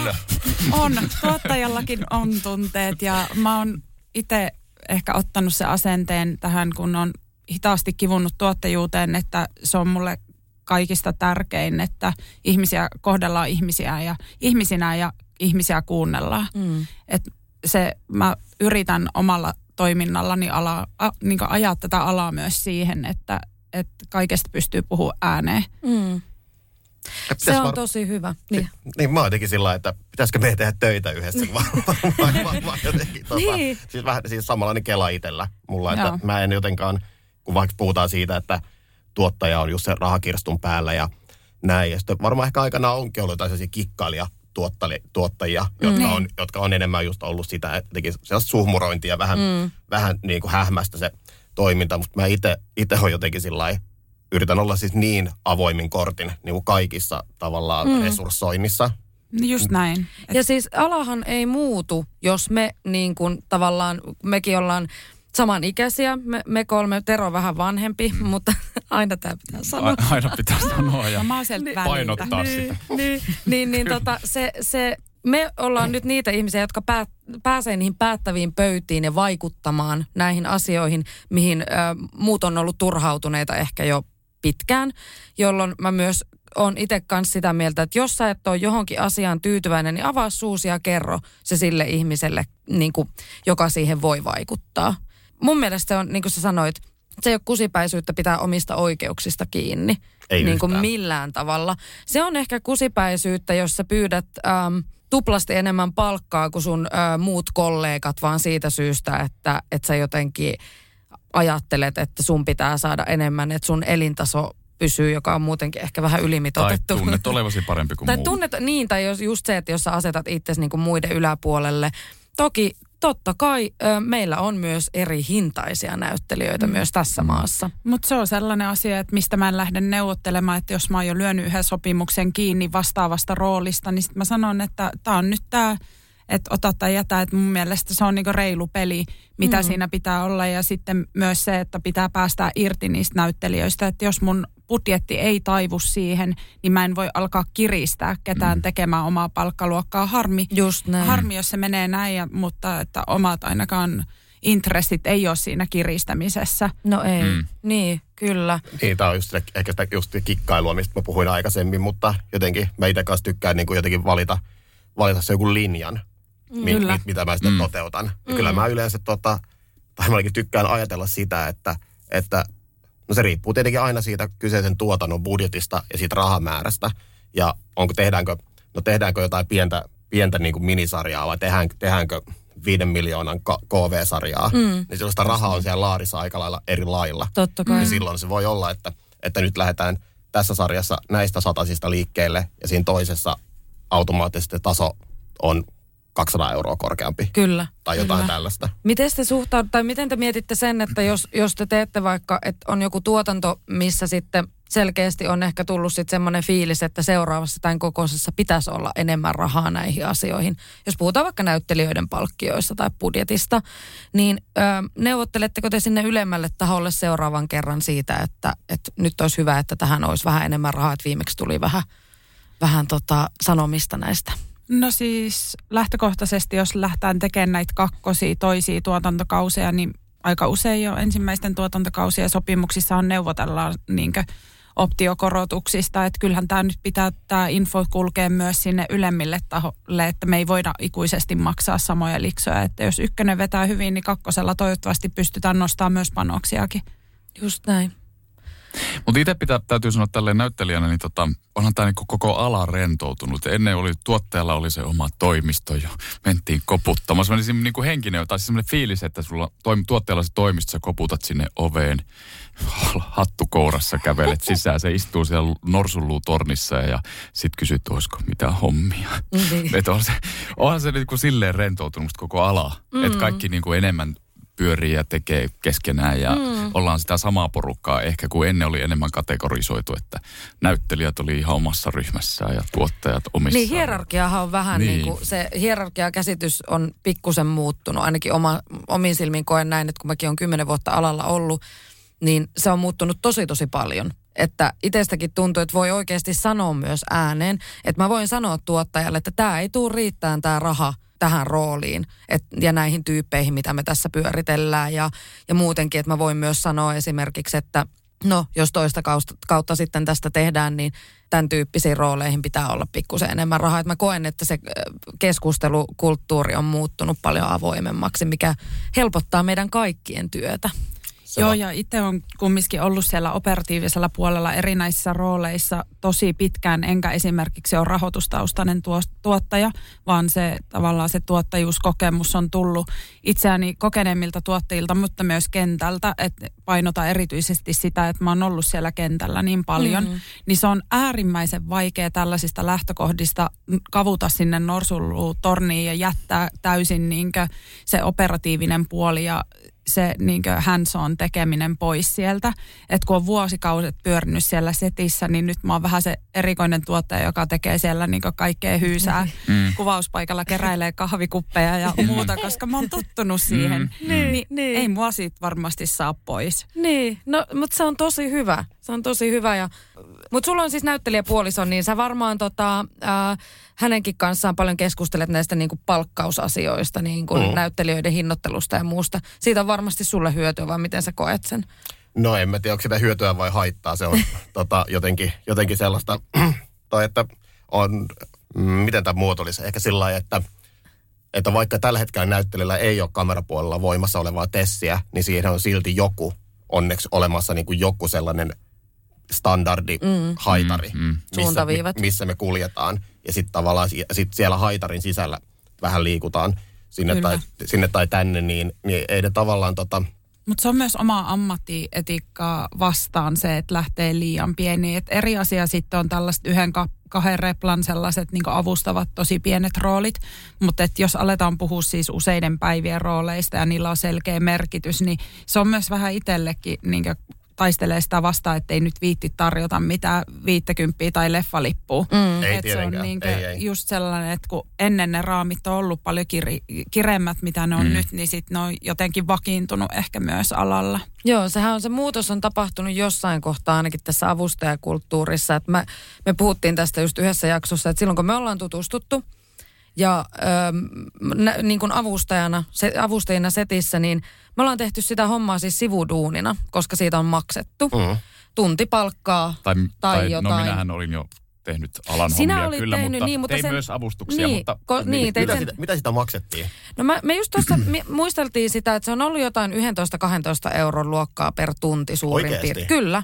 On, tuottajallakin on tunteet ja mä oon itse ehkä ottanut se asenteen tähän, kun on hitaasti kivunnut tuottajuuteen, että se on mulle kaikista tärkein, että ihmisiä kohdellaan ihmisiä ja ihmisinä ja ihmisiä kuunnellaan. Mm. Et se, mä yritän omalla toiminnallani ala, a, niin ajaa tätä alaa myös siihen, että, että kaikesta pystyy puhua ääneen. Mm. Se on tosi hyvä. Niin. Niin mä oon jotenkin sillä että pitäisikö meidän tehdä töitä yhdessä vai, vai, vai jotenkin tota, Niin. siis vähän siis samanlainen kela itsellä mulla, että Joo. mä en jotenkaan, kun vaikka puhutaan siitä, että tuottaja on just se rahakirstun päällä ja näin, ja sitten varmaan ehkä aikana onkin ollut jotain sellaisia kikkailija tuottajia, jotka, Mm. on, jotka on enemmän just ollut sitä, että teki sellaista suhmurointia, vähän, mm. vähän niin kuin hähmästä se toiminta, mutta mä itse itse on jotenkin sillä yritän olla siis niin avoimin kortin niin kuin kaikissa tavallaan mm. resurssoinnissa. Just näin. Et Ja siis alahan ei muutu, jos me niin kuin tavallaan, mekin ollaan samanikäisiä, me, me kolme, Tero on vähän vanhempi, mm. mutta aina tämä pitää sanoa. A- aina pitää sanoa ja no mä oon sieltä väliltä. painottaa niin, sitä. Niin, niin, niin tota, se, se, me ollaan nyt niitä ihmisiä, jotka päät, pääsee niihin päättäviin pöytiin ja vaikuttamaan näihin asioihin, mihin ö, muut on ollut turhautuneita ehkä jo pitkään, jolloin mä myös on itse kanssa sitä mieltä, että jos sä et ole johonkin asiaan tyytyväinen, niin avaa suusi ja kerro se sille ihmiselle, niin kuin, joka siihen voi vaikuttaa. Mun mielestä se on, niin kuin sä sanoit, se ei ole kusipäisyyttä pitää omista oikeuksista kiinni. Ei niin kuin millään tavalla. Se on ehkä kusipäisyyttä, jos sä pyydät ähm, tuplasti enemmän palkkaa kuin sun äh, muut kollegat, vaan siitä syystä, että, että sä jotenkin ajattelet, että sun pitää saada enemmän, että sun elintaso pysyy, joka on muutenkin ehkä vähän Tai ylimitoitettu. tunnet olevasi parempi kuin tai muu. tunnet, niin, tai jos, just se, että jos sä asetat itsesi niin kuin muiden yläpuolelle. Toki totta kai ö, meillä on myös eri hintaisia näyttelijöitä mm. myös tässä maassa. Mutta se on sellainen asia, että mistä mä en lähde neuvottelemaan, että jos mä oon jo lyönyt yhden sopimuksen kiinni vastaavasta roolista, niin sitten mä sanon, että tämä on nyt tämä, että ota tai jätä, että mun mielestä se on niinku reilu peli, mitä mm. siinä pitää olla. Ja sitten myös se, että pitää päästää irti niistä näyttelijöistä, että jos mun budjetti ei taivu siihen, niin mä en voi alkaa kiristää ketään mm. tekemään omaa palkkaluokkaa. Harmi, Just näin. harmi jos se menee näin, ja, mutta että omat ainakaan intressit ei ole siinä kiristämisessä. No ei, Mm. mm. niin, kyllä. Niin, tämä on just, sitä- ehkä sitä just kikkailua, mistä mä puhuin aikaisemmin, mutta jotenkin mä itse kanssa tykkään niin kuin jotenkin valita, valita se joku linjan, mi, mi, mitä mä sitten mm. toteutan. Ja kyllä mä yleensä tota, tai mä tykkään ajatella sitä, että, että no se riippuu tietenkin aina siitä kyseisen tuotannon budjetista ja siitä rahamäärästä. Ja onko, tehdäänkö, no tehdäänkö jotain pientä, pientä niin kuin minisarjaa vai tehdäänkö, tehdäänkö viiden miljoonan KV-sarjaa, mm. niin silloin sitä rahaa on siellä laarissa aika lailla eri lailla. Totta kai. Ja silloin se voi olla, että, että nyt lähdetään tässä sarjassa näistä satasista liikkeelle ja siinä toisessa automaattisesti taso on 200 euroa korkeampi. Kyllä. Tai jotain kyllä. tällaista. Miten te suhtaudutte, tai miten te mietitte sen, että jos, jos te teette vaikka, että on joku tuotanto, missä sitten selkeästi on ehkä tullut sitten semmoinen fiilis, että seuraavassa tämän kokoisessa pitäisi olla enemmän rahaa näihin asioihin. Jos puhutaan vaikka näyttelijöiden palkkioista tai budjetista, niin ö, neuvotteletteko te sinne ylemmälle taholle seuraavan kerran siitä, että, että nyt olisi hyvä, että tähän olisi vähän enemmän rahaa, että viimeksi tuli vähän, vähän tota sanomista näistä? No siis lähtökohtaisesti, jos lähtään tekemään näitä kakkosia, toisia tuotantokausia, niin aika usein jo ensimmäisten tuotantokausien sopimuksissa on neuvotellaan niinkö optiokorotuksista, että kyllähän tämä nyt pitää tämä info kulkea myös sinne ylemmille taholle, että me ei voida ikuisesti maksaa samoja liksoja, että jos ykkönen vetää hyvin, niin kakkosella toivottavasti pystytään nostamaan myös panoksiakin. Just näin. Mutta itse pitää, täytyy sanoa tälleen näyttelijänä, niin tota, onhan tämä niinku koko ala rentoutunut. Ennen oli, tuottajalla oli se oma toimisto jo, mentiin koputtamaan. Se oli niinku henkinen, tai semmoinen fiilis, että sulla toim, tuottajalla se toimisto, sä koputat sinne oveen, hattukourassa kävelet sisään, se istuu siellä norsulluutornissa ja sit kysyt, olisiko mitä hommia. Niin. Et on se, onhan se niinku silleen rentoutunut koko ala, mm. että kaikki niinku enemmän pyörii ja tekee keskenään ja mm. ollaan sitä samaa porukkaa ehkä kuin ennen oli enemmän kategorisoitu, että näyttelijät oli ihan omassa ryhmässään ja tuottajat omissa. Niin hierarkiahan on vähän niin, niin kuin se hierarkiakäsitys on pikkusen muuttunut. Ainakin oma, omin silmin koen näin, että kun mäkin olen kymmenen vuotta alalla ollut, niin se on muuttunut tosi tosi paljon. Että itsestäkin tuntuu, että voi oikeasti sanoa myös ääneen, että mä voin sanoa tuottajalle, että tämä ei tule riittämään tämä raha – tähän rooliin et, ja näihin tyyppeihin, mitä me tässä pyöritellään. Ja, ja muutenkin, että mä voin myös sanoa esimerkiksi, että no, jos toista kautta, kautta sitten tästä tehdään, niin tämän tyyppisiin rooleihin pitää olla pikkusen enemmän rahaa. Et mä koen, että se keskustelukulttuuri on muuttunut paljon avoimemmaksi, mikä helpottaa meidän kaikkien työtä. Se Joo, ja itse on kumminkin ollut siellä operatiivisella puolella erinäisissä rooleissa tosi pitkään, enkä esimerkiksi ole rahoitustaustainen tuottaja, vaan se tavallaan se tuottajuuskokemus on tullut itseäni kokeneemmilta tuottajilta, mutta myös kentältä, että painota erityisesti sitä, että mä oon ollut siellä kentällä niin paljon, mm-hmm. niin se on äärimmäisen vaikea tällaisista lähtökohdista kavuta sinne norsulluutorniin ja jättää täysin niinkö se operatiivinen puoli ja se niin hands-on tekeminen pois sieltä. Että kun on vuosikauset pyörinyt siellä setissä, niin nyt mä oon vähän se erikoinen tuottaja, joka tekee siellä niin kaikkea hyysää. Mm. Kuvauspaikalla keräilee kahvikuppeja ja muuta, koska mä oon tottunut siihen. Mm. Niin, niin, niin. Ei mua siitä varmasti saa pois. Niin, no, mutta se on tosi hyvä. Se on tosi hyvä. Ja, mutta sulla on siis näyttelijäpuoliso, niin sä varmaan tota, äh, hänenkin kanssaan paljon keskustelet näistä niin kuin palkkausasioista, niin kuin mm. näyttelijöiden hinnoittelusta ja muusta. Siitä on varmasti sulle hyötyä, vai miten sä koet sen? No en mä tiedä, onko sitä hyötyä vai haittaa. Se on tota, jotenkin, jotenkin sellaista, tai että on, mm, miten tämä muotoilisi, ehkä sillä lailla, että että vaikka tällä hetkellä näyttelijällä ei ole kamerapuolella voimassa olevaa tessiä, niin siihen on silti joku onneksi olemassa niin kuin joku sellainen standardi mm. haitari, mm, mm. Missä, missä me kuljetaan. Ja sitten tavallaan sit siellä haitarin sisällä vähän liikutaan sinne, tai, sinne tai tänne, niin, niin ei ne tavallaan tota, mutta se on myös oma ammattietiikkaa vastaan se, että lähtee liian pieni. Et eri asia sitten on tällaiset yhden kahden replan sellaiset niin avustavat tosi pienet roolit. Mutta jos aletaan puhua siis useiden päivien rooleista ja niillä on selkeä merkitys, niin se on myös vähän itsellekin niin taistelee sitä vastaan, että ei nyt viitti tarjota mitään viittäkymppiä tai leffalippua. Mm. Ei Et se on niin ei, ei. just sellainen, että kun ennen ne raamit on ollut paljon kiri, kiremmät, mitä ne on mm. nyt, niin sitten ne on jotenkin vakiintunut ehkä myös alalla. Joo, sehän on se muutos on tapahtunut jossain kohtaa ainakin tässä avustajakulttuurissa. Että me, me puhuttiin tästä just yhdessä jaksossa, että silloin kun me ollaan tutustuttu, ja ähm, nä, niin kuin avustajana, se, avustajina setissä, niin me ollaan tehty sitä hommaa siis sivuduunina, koska siitä on maksettu. Mm. Tuntipalkkaa tai, tai, tai no jotain. No minähän olin jo tehnyt alan Sinä hommia olit kyllä, tehnyt, mutta niin, mutta tein sen- myös avustuksia. Niin, mutta, ko- niin, teit Mitä sen- sitä, mitä sitä maksettiin? No mä, me just tuossa muisteltiin sitä, että se on ollut jotain 11-12 euron luokkaa per tunti suurin piirtein. Kyllä.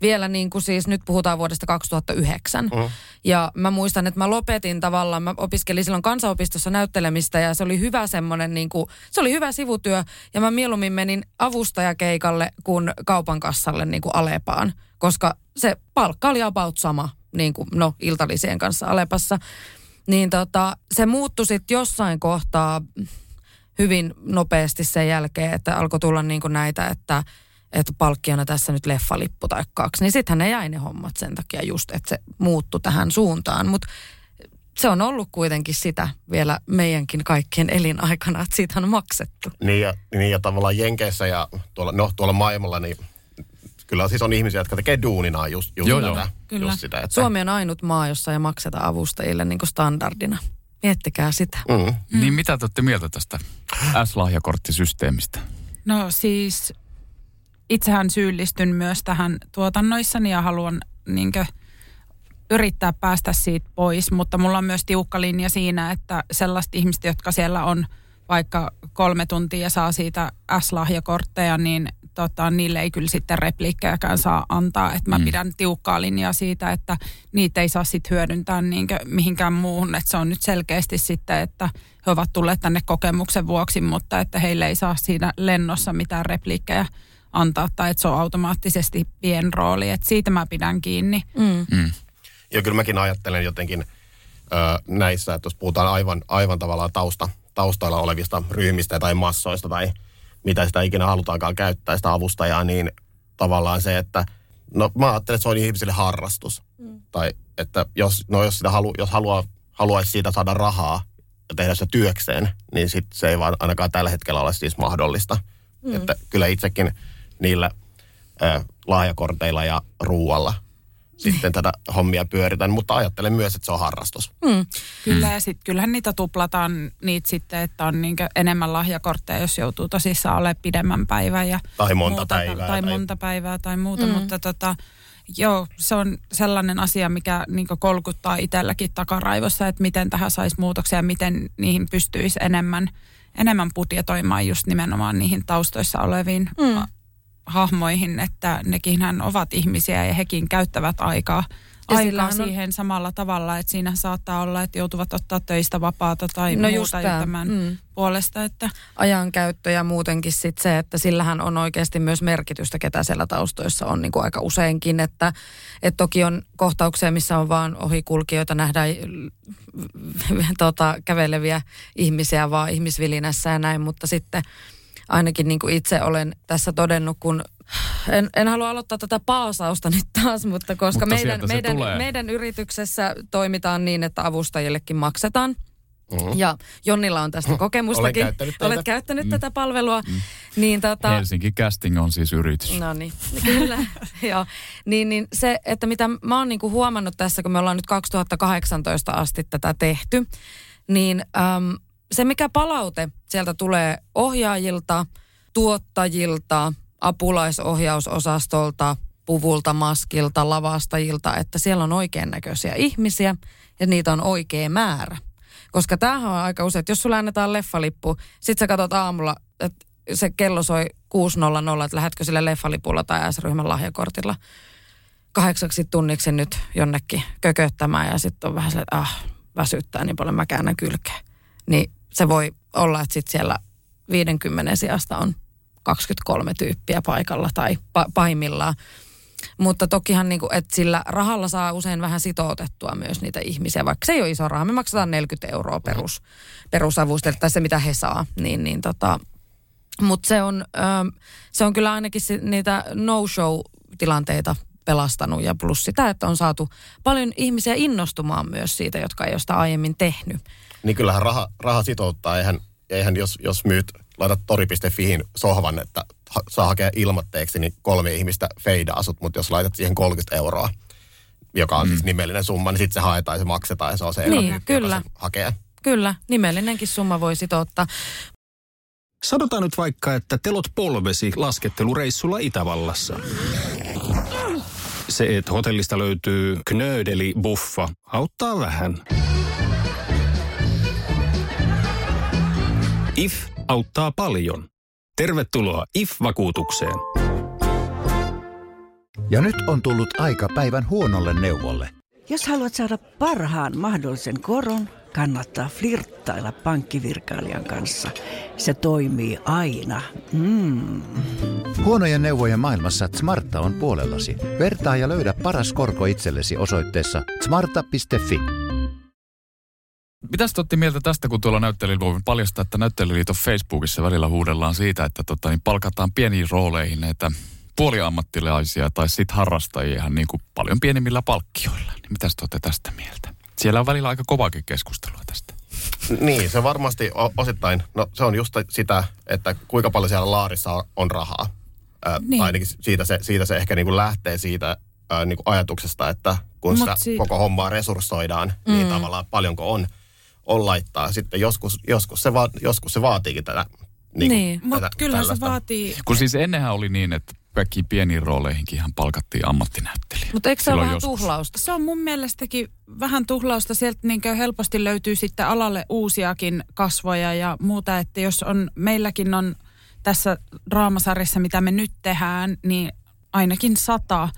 Vielä niin kuin siis, nyt puhutaan vuodesta 2009. Mhm. Ja mä muistan, että mä lopetin tavallaan, mä opiskelin silloin kansanopistossa näyttelemistä ja se oli hyvä semmoinen niin kuin, se oli hyvä sivutyö. Ja mä mieluummin menin avustajakeikalle kuin kaupan kassalle niin kuin Alepaan, koska se palkka oli about sama, niin kuin, no iltalisien kanssa Alepassa. Niin tota, se muuttui sitten jossain kohtaa hyvin nopeasti sen jälkeen, että alkoi tulla niin kuin näitä, että, että palkkiona tässä nyt leffalippu tai kaksi. Niin sittenhän ne jäi ne hommat sen takia just, että se muuttui tähän suuntaan. Mutta se on ollut kuitenkin sitä vielä meidänkin kaikkien elinaikana, että siitä on maksettu. Niin ja, niin ja tavallaan Jenkeissä ja tuolla, no, tuolla maailmalla, niin kyllä siis on ihmisiä, jotka tekee duuninaa just, just Joo, tätä. joo. Kyllä. Just sitä, että, Suomi on ainut maa, jossa ei makseta avustajille niin kuin standardina. Miettikää sitä. Mm. Niin mitä te olette mieltä tästä S-lahjakorttisysteemistä? No siis itsehän syyllistyn myös tähän tuotannoissani ja haluan niinkö yrittää päästä siitä pois, mutta mulla on myös tiukka linja siinä, että sellaiset ihmiset, jotka siellä on vaikka kolme tuntia ja saa siitä S-lahjakortteja, niin tota, niille ei kyllä sitten repliikkejäkään saa antaa. Että mä Mm. pidän tiukkaa linjaa siitä, että niitä ei saa sitten hyödyntää niinkö mihinkään muuhun. Että se on nyt selkeästi sitten, että he ovat tulleet tänne kokemuksen vuoksi, mutta että heille ei saa siinä lennossa mitään repliikkejä antaa tai että se on automaattisesti pienrooli. Että siitä mä pidän kiinni. Mm. Mm. Ja kyllä mäkin ajattelen jotenkin ö, näissä, että jos puhutaan aivan, aivan tavallaan tausta, taustoilla olevista ryhmistä tai massoista tai mitä sitä ikinä halutaankaan käyttää, sitä avustajaa, niin tavallaan se, että no mä ajattelen, että se on ihmisille harrastus. Mm. Tai että jos, no jos, sitä halu, jos haluaa, haluaisi siitä saada rahaa ja tehdä se työkseen, niin sit se ei vaan ainakaan tällä hetkellä ole siis mahdollista. Mm. Että kyllä itsekin niillä ö, lahjakorteilla ja ruualla sitten tätä hommia pyöritän, mutta ajattelen myös, että se on harrastus. Mm. Kyllä, ja sitten kyllähän niitä tuplataan niitä sitten, että on niinkö enemmän lahjakortteja, jos joutuu tosissaan olemaan pidemmän päivän. Ja Tai monta muuta, päivää Tai, tai- monta päivää tai muuta, mm. mutta tota, joo, se on sellainen asia, mikä niinkö kolkuttaa itselläkin takaraivossa, että miten tähän saisi muutoksia ja miten niihin pystyisi enemmän, enemmän budjetoimaan just nimenomaan niihin taustoissa oleviin mm. Hahmoihin, että nekinhän ovat ihmisiä ja hekin käyttävät aikaa, aikaa on- siihen samalla tavalla, että siinä saattaa olla, että joutuvat ottaa töistä vapaata tai No muuta jo tämän mm. puolesta. Että, ajankäyttö ja muutenkin sit se, että sillähän on oikeasti myös merkitystä, ketä siellä taustoissa on niin kuin aika useinkin. Että, että toki on kohtauksia, missä on vaan ohikulkijoita, nähdään tota, käveleviä ihmisiä vaan ihmisvilinässä ja näin, mutta sitten ainakin niin kuin itse olen tässä todennut, kun en, en halua aloittaa tätä paasausta nyt taas, mutta koska Mutta meidän, meidän, tulee. meidän yrityksessä toimitaan niin, että avustajillekin maksetaan. Mm-hmm. Ja Jonnilla on tästä kokemustakin. Olen käyttänyt Olet käyttänyt mm. tätä palvelua. Mm. Niin tota, Helsinki Casting on siis yritys. No niin, kyllä. Joo. Niin, niin se, että mitä mä oon niinku huomannut tässä, kun me ollaan nyt 2018 asti tätä tehty, niin äm, se mikä palaute sieltä tulee ohjaajilta, tuottajilta, apulaisohjausosastolta, puvulta, maskilta, lavastajilta, että siellä on oikein näköisiä ihmisiä ja niitä on oikea määrä. Koska tämähän on aika usein, että jos sulle annetaan leffalippu, sit sä katsot aamulla, että se kello soi 6.00, että lähdetkö sille leffalipulla tai S-ryhmän lahjakortilla kahdeksaksi tunniksi nyt jonnekin kököttämään ja sitten on vähän se, että ah, väsyttää niin paljon, mä käännän kylkeä. Niin se voi olla, että sitten siellä 50 sijasta on 23 tyyppiä paikalla tai pa- pahimmillaan. Mutta tokihan niin kuin, että sillä rahalla saa usein vähän sitoutettua myös niitä ihmisiä, vaikka se ei ole iso raha. Me maksetaan 40 euroa perus, perusavusta, tai se mitä he saa. Niin, niin tota, mutta se on, ähm, se on kyllä ainakin niitä no-show-tilanteita pelastanut ja plus sitä, että on saatu paljon ihmisiä innostumaan myös siitä, jotka ei ole sitä aiemmin tehnyt. Niin kyllähän raha, raha sitouttaa. Eihän, eihän jos, jos myyt, laitat tori.fiin sohvan, että ha, saa hakea ilmatteeksi, niin kolme ihmistä feidaa sut, mutta jos laitat siihen 30 euroa, joka on mm. siis nimellinen summa, niin sitten se haetaan ja se maksetaan ja se on se Niin, joka kyllä. se hakee. Kyllä, nimellinenkin summa voi sitouttaa. Sanotaan nyt vaikka, että telot polvesi laskettelureissulla Itävallassa. Se, että hotellista löytyy knöydeli buffa, auttaa vähän. IF auttaa paljon. Tervetuloa IF-vakuutukseen. Ja nyt on tullut aika päivän huonolle neuvolle. Jos haluat saada parhaan mahdollisen koron, kannattaa flirttailla pankkivirkailijan kanssa. Se toimii aina. Mm. Huonojen neuvojen maailmassa Smarta on puolellasi. Vertaa ja löydä paras korko itsellesi osoitteessa smarta.fi. Mitäs te mieltä tästä, kun tuolla näyttelijällä voi paljastaa, että näyttelijäliiton Facebookissa välillä huudellaan siitä, että tota, niin palkataan pieniin rooleihin näitä puoliammattilaisia tai sit harrastajia ihan niin kuin paljon pienimmillä palkkioilla. Niin mitäs te olette tästä mieltä? Siellä on välillä aika kovaakin keskustelua tästä. Niin, se varmasti osittain, no se on just sitä, että kuinka paljon siellä laarissa on rahaa. Ää, niin. Ainakin siitä se, siitä se ehkä niin kuin lähtee siitä ää, niin kuin ajatuksesta, että kun sitä siitä... koko hommaa resurssoidaan, niin mm. niin tavallaan paljonko on, on laittaa. Sitten joskus, joskus, se, va, joskus se vaatiikin tätä niin, niin. mutta kyllä se vaatii... Kun siis ennenhän oli niin, että kaikkiin pieniin rooleihinkin ihan palkattiin ammattinäyttelijä. Mutta eikö se ole vähän joskus? tuhlausta? Se on mun mielestäkin vähän tuhlausta. Sieltä niin helposti löytyy sitten alalle uusiakin kasvoja ja muuta. Että jos on, meilläkin on tässä draamasarjassa, mitä me nyt tehdään, niin ainakin sata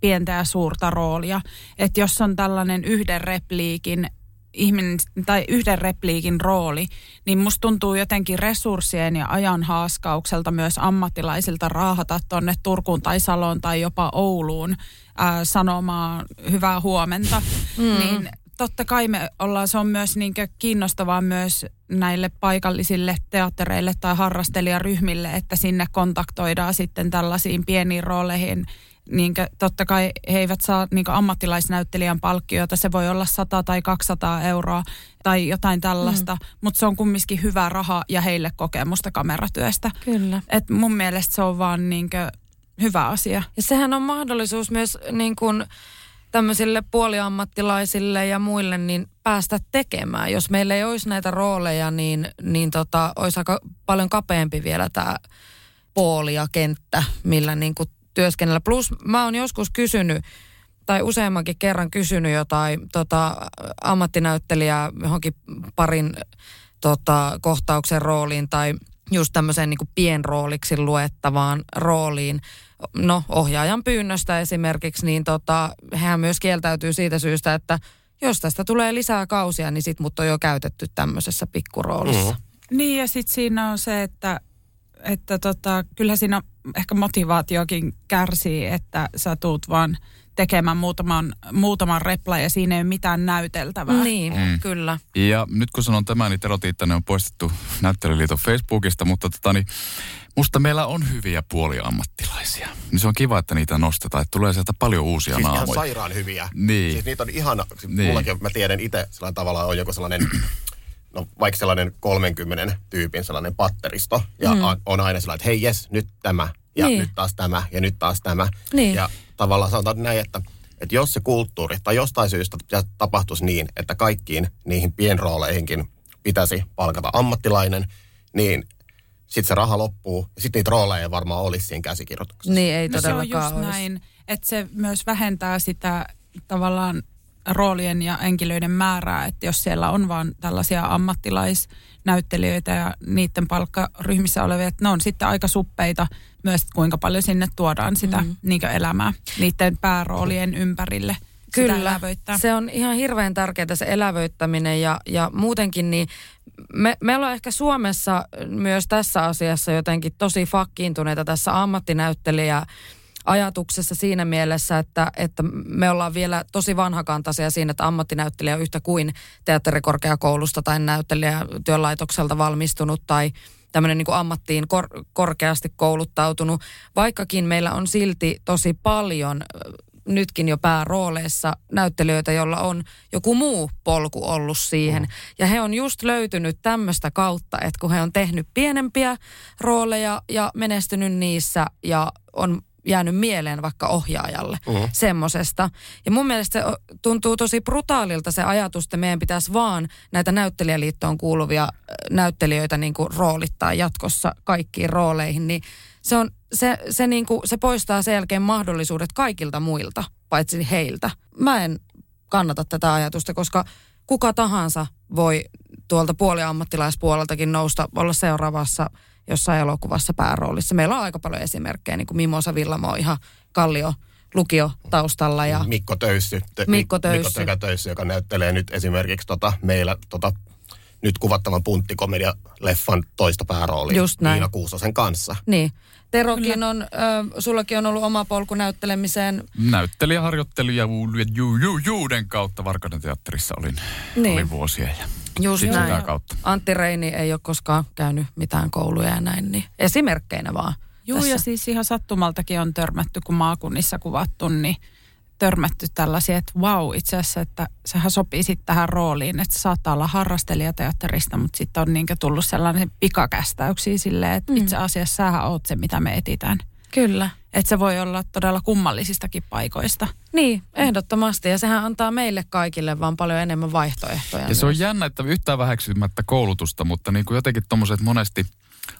pientä ja suurta roolia. Että jos on tällainen yhden repliikin ihminen tai yhden repliikin rooli, niin musta tuntuu jotenkin resurssien ja ajan haaskaukselta myös ammattilaisilta raahata tuonne Turkuun tai Saloon tai jopa Ouluun ää, sanomaan hyvää huomenta. Mm. Niin totta kai me ollaan, se on myös niin kiinnostavaa myös näille paikallisille teattereille tai harrastelijaryhmille, että sinne kontaktoidaan sitten tällaisiin pieniin rooleihin – niin totta kai he eivät saa niin ammattilaisnäyttelijän palkkiota. Se voi olla 100 tai 200 euroa tai jotain tällaista, mm. mutta se on kumminkin hyvä raha ja heille kokemusta kameratyöstä. Kyllä. Et mun mielestä se on vaan niin hyvä asia. Ja sehän on mahdollisuus myös niin kuin tämmöisille puoliammattilaisille ja muille niin päästä tekemään. Jos meillä ei olisi näitä rooleja, niin, niin tota, olisi aika paljon kapeampi vielä tämä puoli ja kenttä, millä niin kuin työskennellä. Plus mä oon joskus kysynyt, tai useammankin kerran kysynyt jotain tota, ammattinäyttelijää johonkin parin tota, kohtauksen rooliin tai just tämmöiseen niin kuin pienrooliksi luettavaan rooliin, no ohjaajan pyynnöstä esimerkiksi, niin tota, hän myös kieltäytyy siitä syystä, että jos tästä tulee lisää kausia, niin sit mut on jo käytetty tämmöisessä pikkuroolissa. Mm-hmm. Niin ja sitten siinä on se, että, että tota, kyllä siinä ehkä motivaatiokin kärsii, että sä tuut vaan tekemään muutaman, muutaman repla ja siinä ei ole mitään näyteltävää. Niin, mm. kyllä. Ja nyt kun sanon tämän, niin Tero Tiittanen on poistettu Näyttelyliiton Facebookista, mutta tota, niin, musta meillä on hyviä puoliammattilaisia. Niin se on kiva, että niitä nostetaan, että tulee sieltä paljon uusia siis naamoja. Siis ihan sairaan hyviä. Niin. Siis niitä on ihana, siis niin. mullakin mä tiedän itse sellainen tavalla on joku sellainen no vaikka sellainen 30 tyypin sellainen patteristo, ja mm. on aina sellainen, että hei jes, nyt tämä, ja niin. nyt taas tämä, ja nyt taas tämä. Niin. Ja tavallaan sanotaan näin, että, että jos se kulttuuri tai jostain syystä tapahtuisi niin, että kaikkiin niihin pienrooleihinkin pitäisi palkata ammattilainen, niin sitten se raha loppuu, ja sitten niitä rooleja ei varmaan olisi siinä käsikirjoituksessa. Niin, ei todellakaan no se on just olisi. näin, että se myös vähentää sitä tavallaan roolien ja henkilöiden määrää, että jos siellä on vaan tällaisia ammattilaisnäyttelijöitä ja niiden palkkaryhmissä olevia, että ne on sitten aika suppeita myös, kuinka paljon sinne tuodaan sitä mm. niin elämää niiden pääroolien ympärille. Kyllä, se on ihan hirveän tärkeää se elävöittäminen ja, ja muutenkin niin me, me ollaan ehkä Suomessa myös tässä asiassa jotenkin tosi fakkiintuneita tässä ammattinäyttelijä ajatuksessa siinä mielessä, että, että me ollaan vielä tosi vanhakantaisia siinä, että ammattinäyttelijä on yhtä kuin teatterikorkeakoulusta tai näyttelijätyölaitokselta valmistunut tai tämmöinen niin ammattiin kor- korkeasti kouluttautunut, vaikkakin meillä on silti tosi paljon nytkin jo päärooleissa näyttelijöitä, joilla on joku muu polku ollut siihen. Mm. Ja he on just löytynyt tämmöistä kautta, että kun he on tehnyt pienempiä rooleja ja menestynyt niissä ja on jäänyt mieleen vaikka ohjaajalle uh-huh. semmosesta. Ja mun mielestä se tuntuu tosi brutaalilta se ajatus, että meidän pitäisi vaan näitä näyttelijäliittoon kuuluvia näyttelijöitä niin kuin roolittaa jatkossa kaikkiin rooleihin. Niin se, on, se, se, niin kuin, se poistaa sen jälkeen mahdollisuudet kaikilta muilta, paitsi heiltä. Mä en kannata tätä ajatusta, koska kuka tahansa voi tuolta puoliammattilaispuoleltakin nousta, olla seuraavassa jossain elokuvassa pääroolissa. Meillä on aika paljon esimerkkejä, niin kuin Mimosa Villamo ihan kallio lukio taustalla. Ja Mikko Töyssy, te, Mikko Töyssy. Mikko Tökä-Töyssy, joka näyttelee nyt esimerkiksi tota, meillä tota, nyt kuvattavan punttikomedia-leffan toista pääroolia Just näin. Niina Kuusosen kanssa. Niin. Terokin on, äh, sullakin on ollut oma polku näyttelemiseen. Näyttelijäharjoittelu ja ju, ju, juuden kautta Varkauden teatterissa olin, Niin. olin vuosia. Ja Just sit sitä näin. kautta. Antti Reini ei ole koskaan käynyt mitään kouluja ja näin, niin esimerkkeinä vaan. Joo, ja siis ihan sattumaltakin on törmätty, kun maakunnissa kuvattu, niin törmätty tällaisia, että vau, itse asiassa, että sehän sopii sitten tähän rooliin, että saattaa olla harrastelijateatterista, mutta sitten on niinkö tullut sellainen pikakästäyksiä silleen, että Mm. itse asiassa sähän oot se, mitä me etitään. Kyllä. Että se voi olla todella kummallisistakin paikoista. Niin, ehdottomasti. Ja sehän antaa meille kaikille vaan paljon enemmän vaihtoehtoja. Ja se on myös. jännä, että yhtään väheksymättä koulutusta, mutta niin kuin jotenkin tuommoiset monesti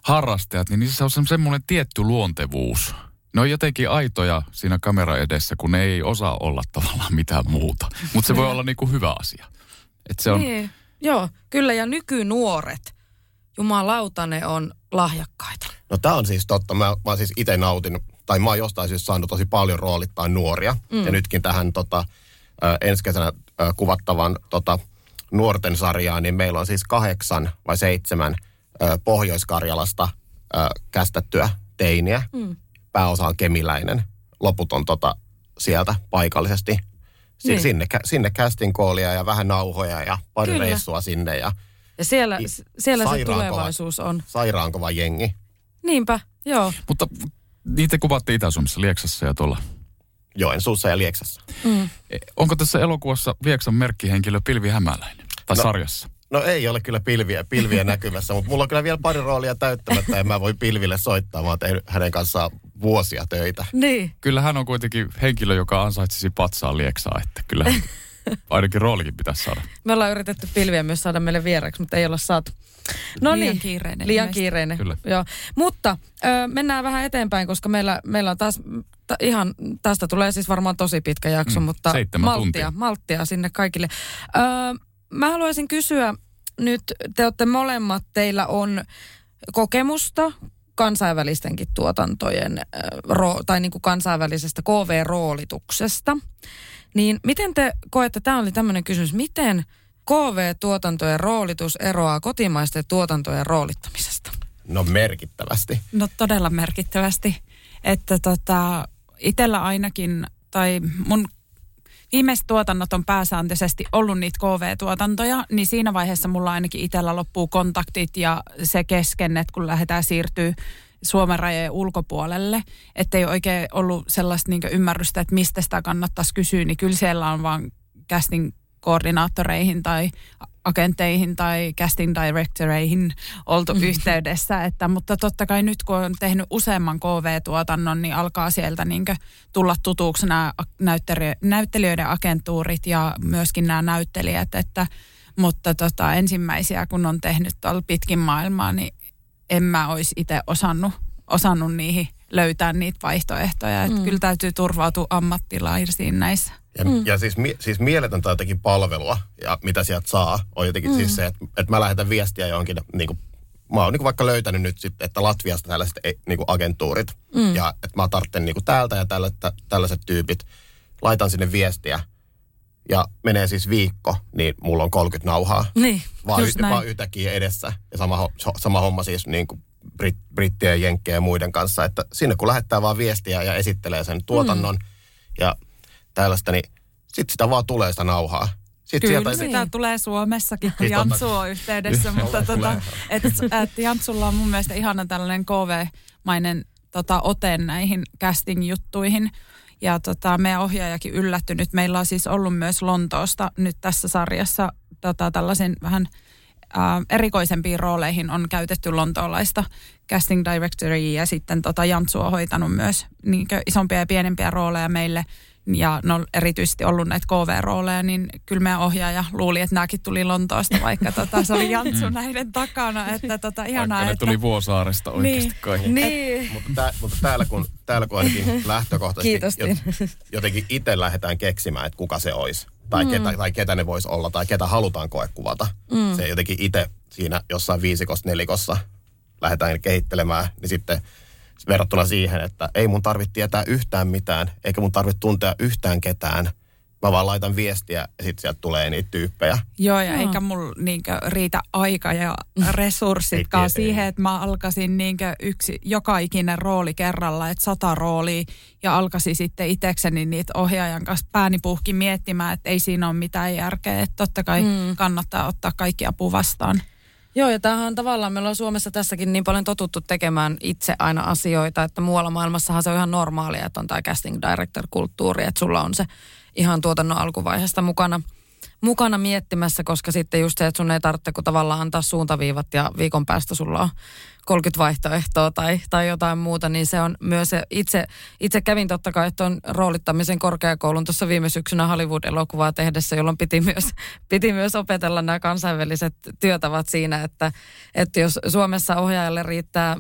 harrastajat, niin niissä on semmoinen tietty luontevuus. Ne on jotenkin aitoja siinä kamera edessä, kun ne ei osaa olla tavallaan mitään muuta. Mutta se voi olla niin kuin hyvä asia. Että se on, Niin, joo, kyllä. Ja nykynuoret, jumalauta, ne on lahjakkaita. No tämä on siis totta. Mä, mä siis itse nautinut, tai mä oon jostain syystä saanut tosi paljon roolittaa nuoria. Mm. Ja nytkin tähän tota, ensi kesänä kuvattavan tota, nuorten sarjaan, niin meillä on siis kahdeksan vai seitsemän Pohjois-Karjalasta kästettyä teiniä. Mm. Pääosa on kemiläinen. Loput on tota, sieltä paikallisesti. Si- Niin. sinne, sinne casting callia ja vähän nauhoja ja pari Kyllä. reissua sinne ja Ja siellä, I- siellä se tulevaisuus on. sairaan kova jengi. Niinpä, joo. mutta niitä kuvattiin Itä-Suomessa, Lieksassa ja tuolla. Joensuussa ja Lieksassa. E, Onko tässä elokuvassa Lieksan merkkihenkilö Pilvi Hämäläinen? Tai No. sarjassa? No ei ole kyllä pilviä, pilviä näkymässä, mutta mulla on kyllä vielä pari roolia täyttämättä ja mä voin pilville soittaa. Mä oon tehnyt hänen kanssaan vuosia töitä. Niin. Kyllä hän on kuitenkin henkilö, joka ansaitsisi patsaa Lieksaa, että kyllä ainakin roolikin pitäisi saada. Me ollaan yritetty pilviä myös saada meille vieraksi, mutta ei olla saatu. No Liian niin, kiireinen Liian ilmeisesti. kiireinen. Kyllä. Joo. Mutta ö, mennään vähän eteenpäin, koska meillä, meillä on taas ta, ihan, tästä tulee siis varmaan tosi pitkä jakso, Mm, mutta malttia, tuntia. malttia sinne kaikille. Ö, mä haluaisin kysyä nyt, te olette molemmat, teillä on kokemusta kansainvälistenkin tuotantojen ö, ro, tai niin kuin kansainvälisestä KV-roolituksesta. Niin miten te koette, tämä oli tämmöinen kysymys, miten KV-tuotantojen roolitus eroaa kotimaisten tuotantojen roolittamisesta? No merkittävästi. No todella merkittävästi. Että tota, itsellä ainakin, tai mun viimeiset tuotannot on pääsääntöisesti ollut niitä KV-tuotantoja, niin siinä vaiheessa mulla ainakin itsellä loppuu kontaktit ja se kesken, että kun lähdetään siirtyy Suomen rajojen ulkopuolelle, ettei oikein ollut sellaista niin ymmärrystä, että mistä sitä kannattaisi kysyä, niin kyllä siellä on vaan casting koordinaattoreihin tai agenteihin tai casting directoreihin oltu yhteydessä. Että, mutta totta kai nyt kun on tehnyt useamman KV-tuotannon, niin alkaa sieltä niin tulla tutuksi nämä näyttelijöiden agentuurit ja myöskin nämä näyttelijät. Että, mutta tota, ensimmäisiä kun on tehnyt tuolla pitkin maailmaa, niin en mä olisi itse osannut, osannut niihin löytää niitä vaihtoehtoja. Että kyllä täytyy turvautua ammattilaisiin näissä. Ja, mm. ja siis, mi- siis mieletöntä jotenkin palvelua, ja mitä sieltä saa, on jotenkin mm. siis se, että, että mä lähetän viestiä johonkin, niin kuin, mä oon niin kuin vaikka löytänyt nyt sitten, että Latviasta tällaiset niin kuin agentuurit, mm. ja että mä tarvitsen niin kuin täältä ja tällä, tä, tällaiset tyypit, laitan sinne viestiä, ja menee siis viikko, niin mulla on 30 nauhaa. Niin, vaan, just y- näin. vaan yhtäkkiä edessä. Ja sama, sama homma siis niin kuin Brit, brittien, jenkkejä ja muiden kanssa, että sinne kun lähettää vaan viestiä ja esittelee sen tuotannon mm. ja tällaista, niin sitten sitä vaan tulee sitä nauhaa. Sitten Kyllä sieltä, sitä tulee Suomessakin, kun Siis totta- Jantsu on yhteydessä, mutta tota, et, et Jantsulla on mun mielestä ihana tällainen KV-mainen tota, ote näihin casting-juttuihin. Ja tota, meidän ohjaajakin yllättynyt. Meillä on siis ollut myös Lontoosta nyt tässä sarjassa tota, tällaisen vähän ää, erikoisempiin rooleihin on käytetty lontoolaista casting directoria ja sitten tota Jantsu on hoitanut myös niinkö isompia ja pienempiä rooleja meille ja ne on erityisesti ollut näitä KV-rooleja, niin kyllä meidän ohjaaja luuli, että nämäkin tuli Lontoosta, vaikka tota, se oli Jantsu Mm. näiden takana. Että tota, ihanaa, Vaikka ne että... tuli Vuosaaresta oikeasti Niin. kaikki. Niin. Mutta, tää, mutta täällä, kun, täällä kun ainakin lähtökohtaisesti Kiitos, Tiina. jotenkin itse lähdetään keksimään, että kuka se olisi. Tai, mm. ketä, tai ketä ne voisi olla, tai ketä halutaan koekuvata. Mm. Se jotenkin itse siinä jossain viisikossa, nelikossa lähdetään kehittelemään, niin sitten verrattuna siihen, että ei mun tarvitse tietää yhtään mitään, eikä mun tarvitse tuntea yhtään ketään. Mä vaan laitan viestiä ja sitten sieltä tulee niitä tyyppejä. Joo, ja eikä mulla niinkö riitä aika ja resurssitkaan Ei, ei, siihen, ei. että mä alkaisin niinkö yksi, joka ikinen rooli kerralla, että sata roolia, ja alkaisin sitten itsekseni niitä ohjaajan kanssa pääni puhki miettimään, että ei siinä ole mitään järkeä, että totta kai mm. kannattaa ottaa kaikki apu vastaan. Joo, ja tämähän on tavallaan, meillä on Suomessa tässäkin niin paljon totuttu tekemään itse aina asioita, että muualla maailmassahan se on ihan normaalia, että on tämä casting director-kulttuuri, että sulla on se ihan tuotannon alkuvaiheesta mukana, mukana miettimässä, koska sitten just se, että sun ei tarvitse kun tavallaan antaa suuntaviivat ja viikon päästä sulla on 30 vaihtoehtoa tai, tai jotain muuta, niin se on myös se, itse, itse kävin totta kai tuon roolittamisen korkeakoulun tuossa viime syksynä Hollywood-elokuvaa tehdessä, jolloin piti myös, piti myös opetella nämä kansainväliset työtavat siinä, että, että jos Suomessa ohjaajalle riittää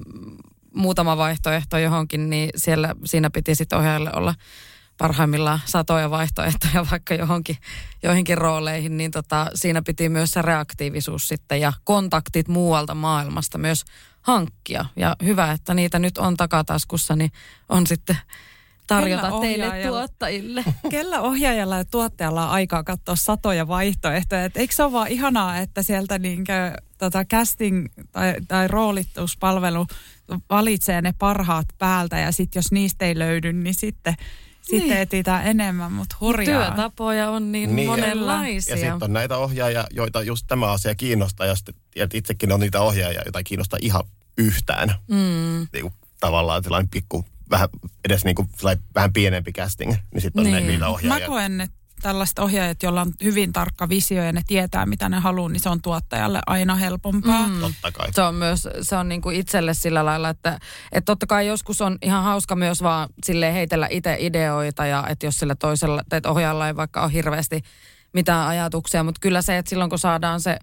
muutama vaihtoehto johonkin, niin siellä, siinä piti sitten ohjaajalle olla parhaimmillaan satoja vaihtoehtoja vaikka johonkin, joihinkin rooleihin, niin tota, siinä piti myös se reaktiivisuus sitten ja kontaktit muualta maailmasta myös hankkia. Ja hyvä, että niitä nyt on takataskussa, niin on sitten tarjota teille tuottajille. Kellä ohjaajalla ja tuottajalla on aikaa katsoa satoja vaihtoehtoja? Et eikö se ole vaan ihanaa, että sieltä niinkö, tota casting tai, tai roolituspalvelu valitsee ne parhaat päältä ja sitten jos niistä ei löydy, niin sitten, Niin. sitten etsitään enemmän, mutta hurjaa. Työtapoja on niin, Niin, niin ja- monenlaisia. Ja sitten on näitä ohjaajia, joita just tämä asia kiinnostaa, ja sitten itsekin on niitä ohjaajia, joita ei kiinnosta ihan yhtään. Mm. Niin kuin, tavallaan sellainen pikku, vähän, edes niin kuin, vähän pienempi casting, niin sitten on Niin. ne, niitä Mä ohjaajia. koen, että tällaiset ohjaajat, joilla on hyvin tarkka visio ja ne tietää, mitä ne haluaa, niin se on tuottajalle aina helpompaa. Mm. Totta kai. Se on myös, se on niin kuin itselle sillä lailla, että, että totta kai joskus on ihan hauska myös vaan sille heitellä itse ideoita ja että jos sillä toisella, että ohjaajalla ei vaikka ole hirveästi mitään ajatuksia, mutta kyllä se, että silloin kun saadaan se,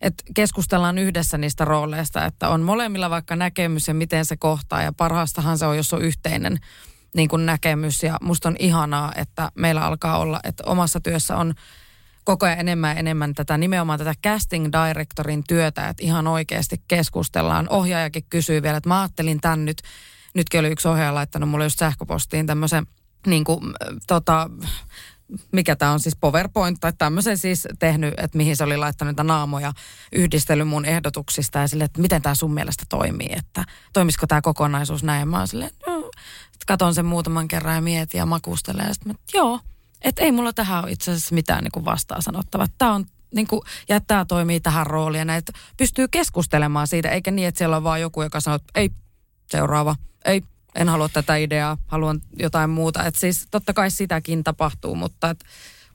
että keskustellaan yhdessä niistä rooleista, että on molemmilla vaikka näkemys ja miten se kohtaa ja parhaastahan se on, jos on yhteinen niin kuin näkemys ja musta on ihanaa, että meillä alkaa olla, että omassa työssä on koko ajan enemmän ja enemmän tätä nimenomaan tätä casting directorin työtä, että ihan oikeasti keskustellaan. Ohjaajakin kysyy vielä, että mä ajattelin tän nyt, nytkin oli yksi ohjaaja laittanut mulle just sähköpostiin tämmöisen niin kuin, äh, tota, mikä tämä on siis PowerPoint tai tämmöisen siis tehnyt, että mihin se oli laittanut niitä naamoja yhdistellyt mun ehdotuksista ja sille, että miten tämä sun mielestä toimii, että toimisiko tämä kokonaisuus näin. Mä oon silleen, no. Sitten katon sen muutaman kerran ja mietin ja makustelen ja sitten mä, joo, että ei mulla tähän ole itse asiassa mitään niin vastaa sanottavaa. Tämä on niin kuin, ja tämä toimii tähän rooliin näitä pystyy keskustelemaan siitä, eikä niin, että siellä on vaan joku, joka sanoo, että ei, seuraava, ei, en halua tätä ideaa, haluan jotain muuta. Et siis totta kai sitäkin tapahtuu, mutta et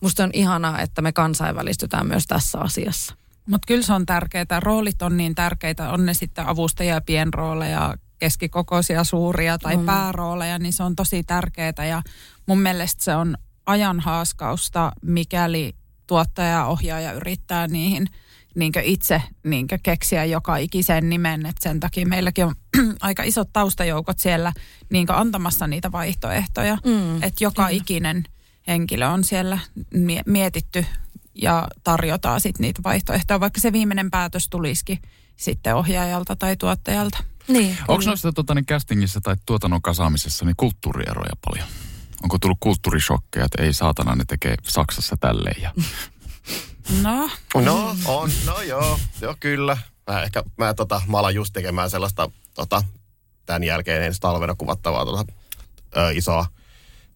musta on ihanaa, että me kansainvälistytään myös tässä asiassa. Mutta kyllä se on tärkeää. Roolit on niin tärkeitä, on ne sitten avustajia, pienrooleja, keskikokoisia, suuria tai Mm. mm. päärooleja, niin se on tosi tärkeää. Ja mun mielestä se on ajan haaskausta, mikäli tuottaja ja ohjaaja yrittää niihin niinkö itse niinkö keksiä joka ikisen nimen. Et sen takia meilläkin on aika isot taustajoukot siellä niinkö antamassa niitä vaihtoehtoja. Mm, Että joka kyllä. ikinen henkilö on siellä mie- mietitty ja tarjotaan sitten niitä vaihtoehtoja, vaikka se viimeinen päätös tulisikin sitten ohjaajalta tai tuottajalta. Niin, Onko noissa tota, niin castingissa tai tuotannon kasaamisessa niin kulttuurieroja paljon? Onko tullut kulttuurishokkeja, että ei saatana ne tekee Saksassa tälleen ja No, No, on, no joo, joo kyllä. Mä ehkä, mä, tota, mä alan just tekemään sellaista, tota, tämän jälkeen ensi talvena kuvattavaa tota, ö, isoa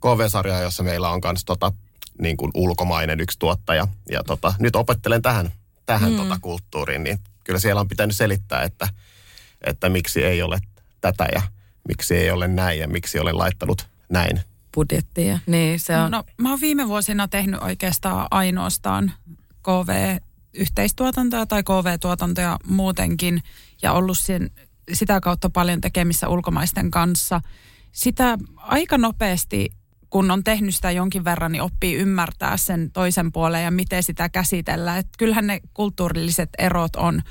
KV-sarjaa, jossa meillä on myös tota, niin kuin ulkomainen yksi tuottaja. Ja tota, nyt opettelen tähän, tähän mm. tota, kulttuuriin, niin kyllä siellä on pitänyt selittää, että, että miksi ei ole tätä ja miksi ei ole näin ja miksi olen laittanut näin. budjettia. Niin, se on. no mä oon viime vuosina tehnyt oikeastaan ainoastaan KV-yhteistuotantoja tai KV-tuotantoja muutenkin ja ollut sen, sitä kautta paljon tekemissä ulkomaisten kanssa. Sitä aika nopeasti kun on tehnyt sitä jonkin verran, niin oppii ymmärtää sen toisen puolen ja miten sitä käsitellään. Et kyllähän ne kulttuurilliset erot on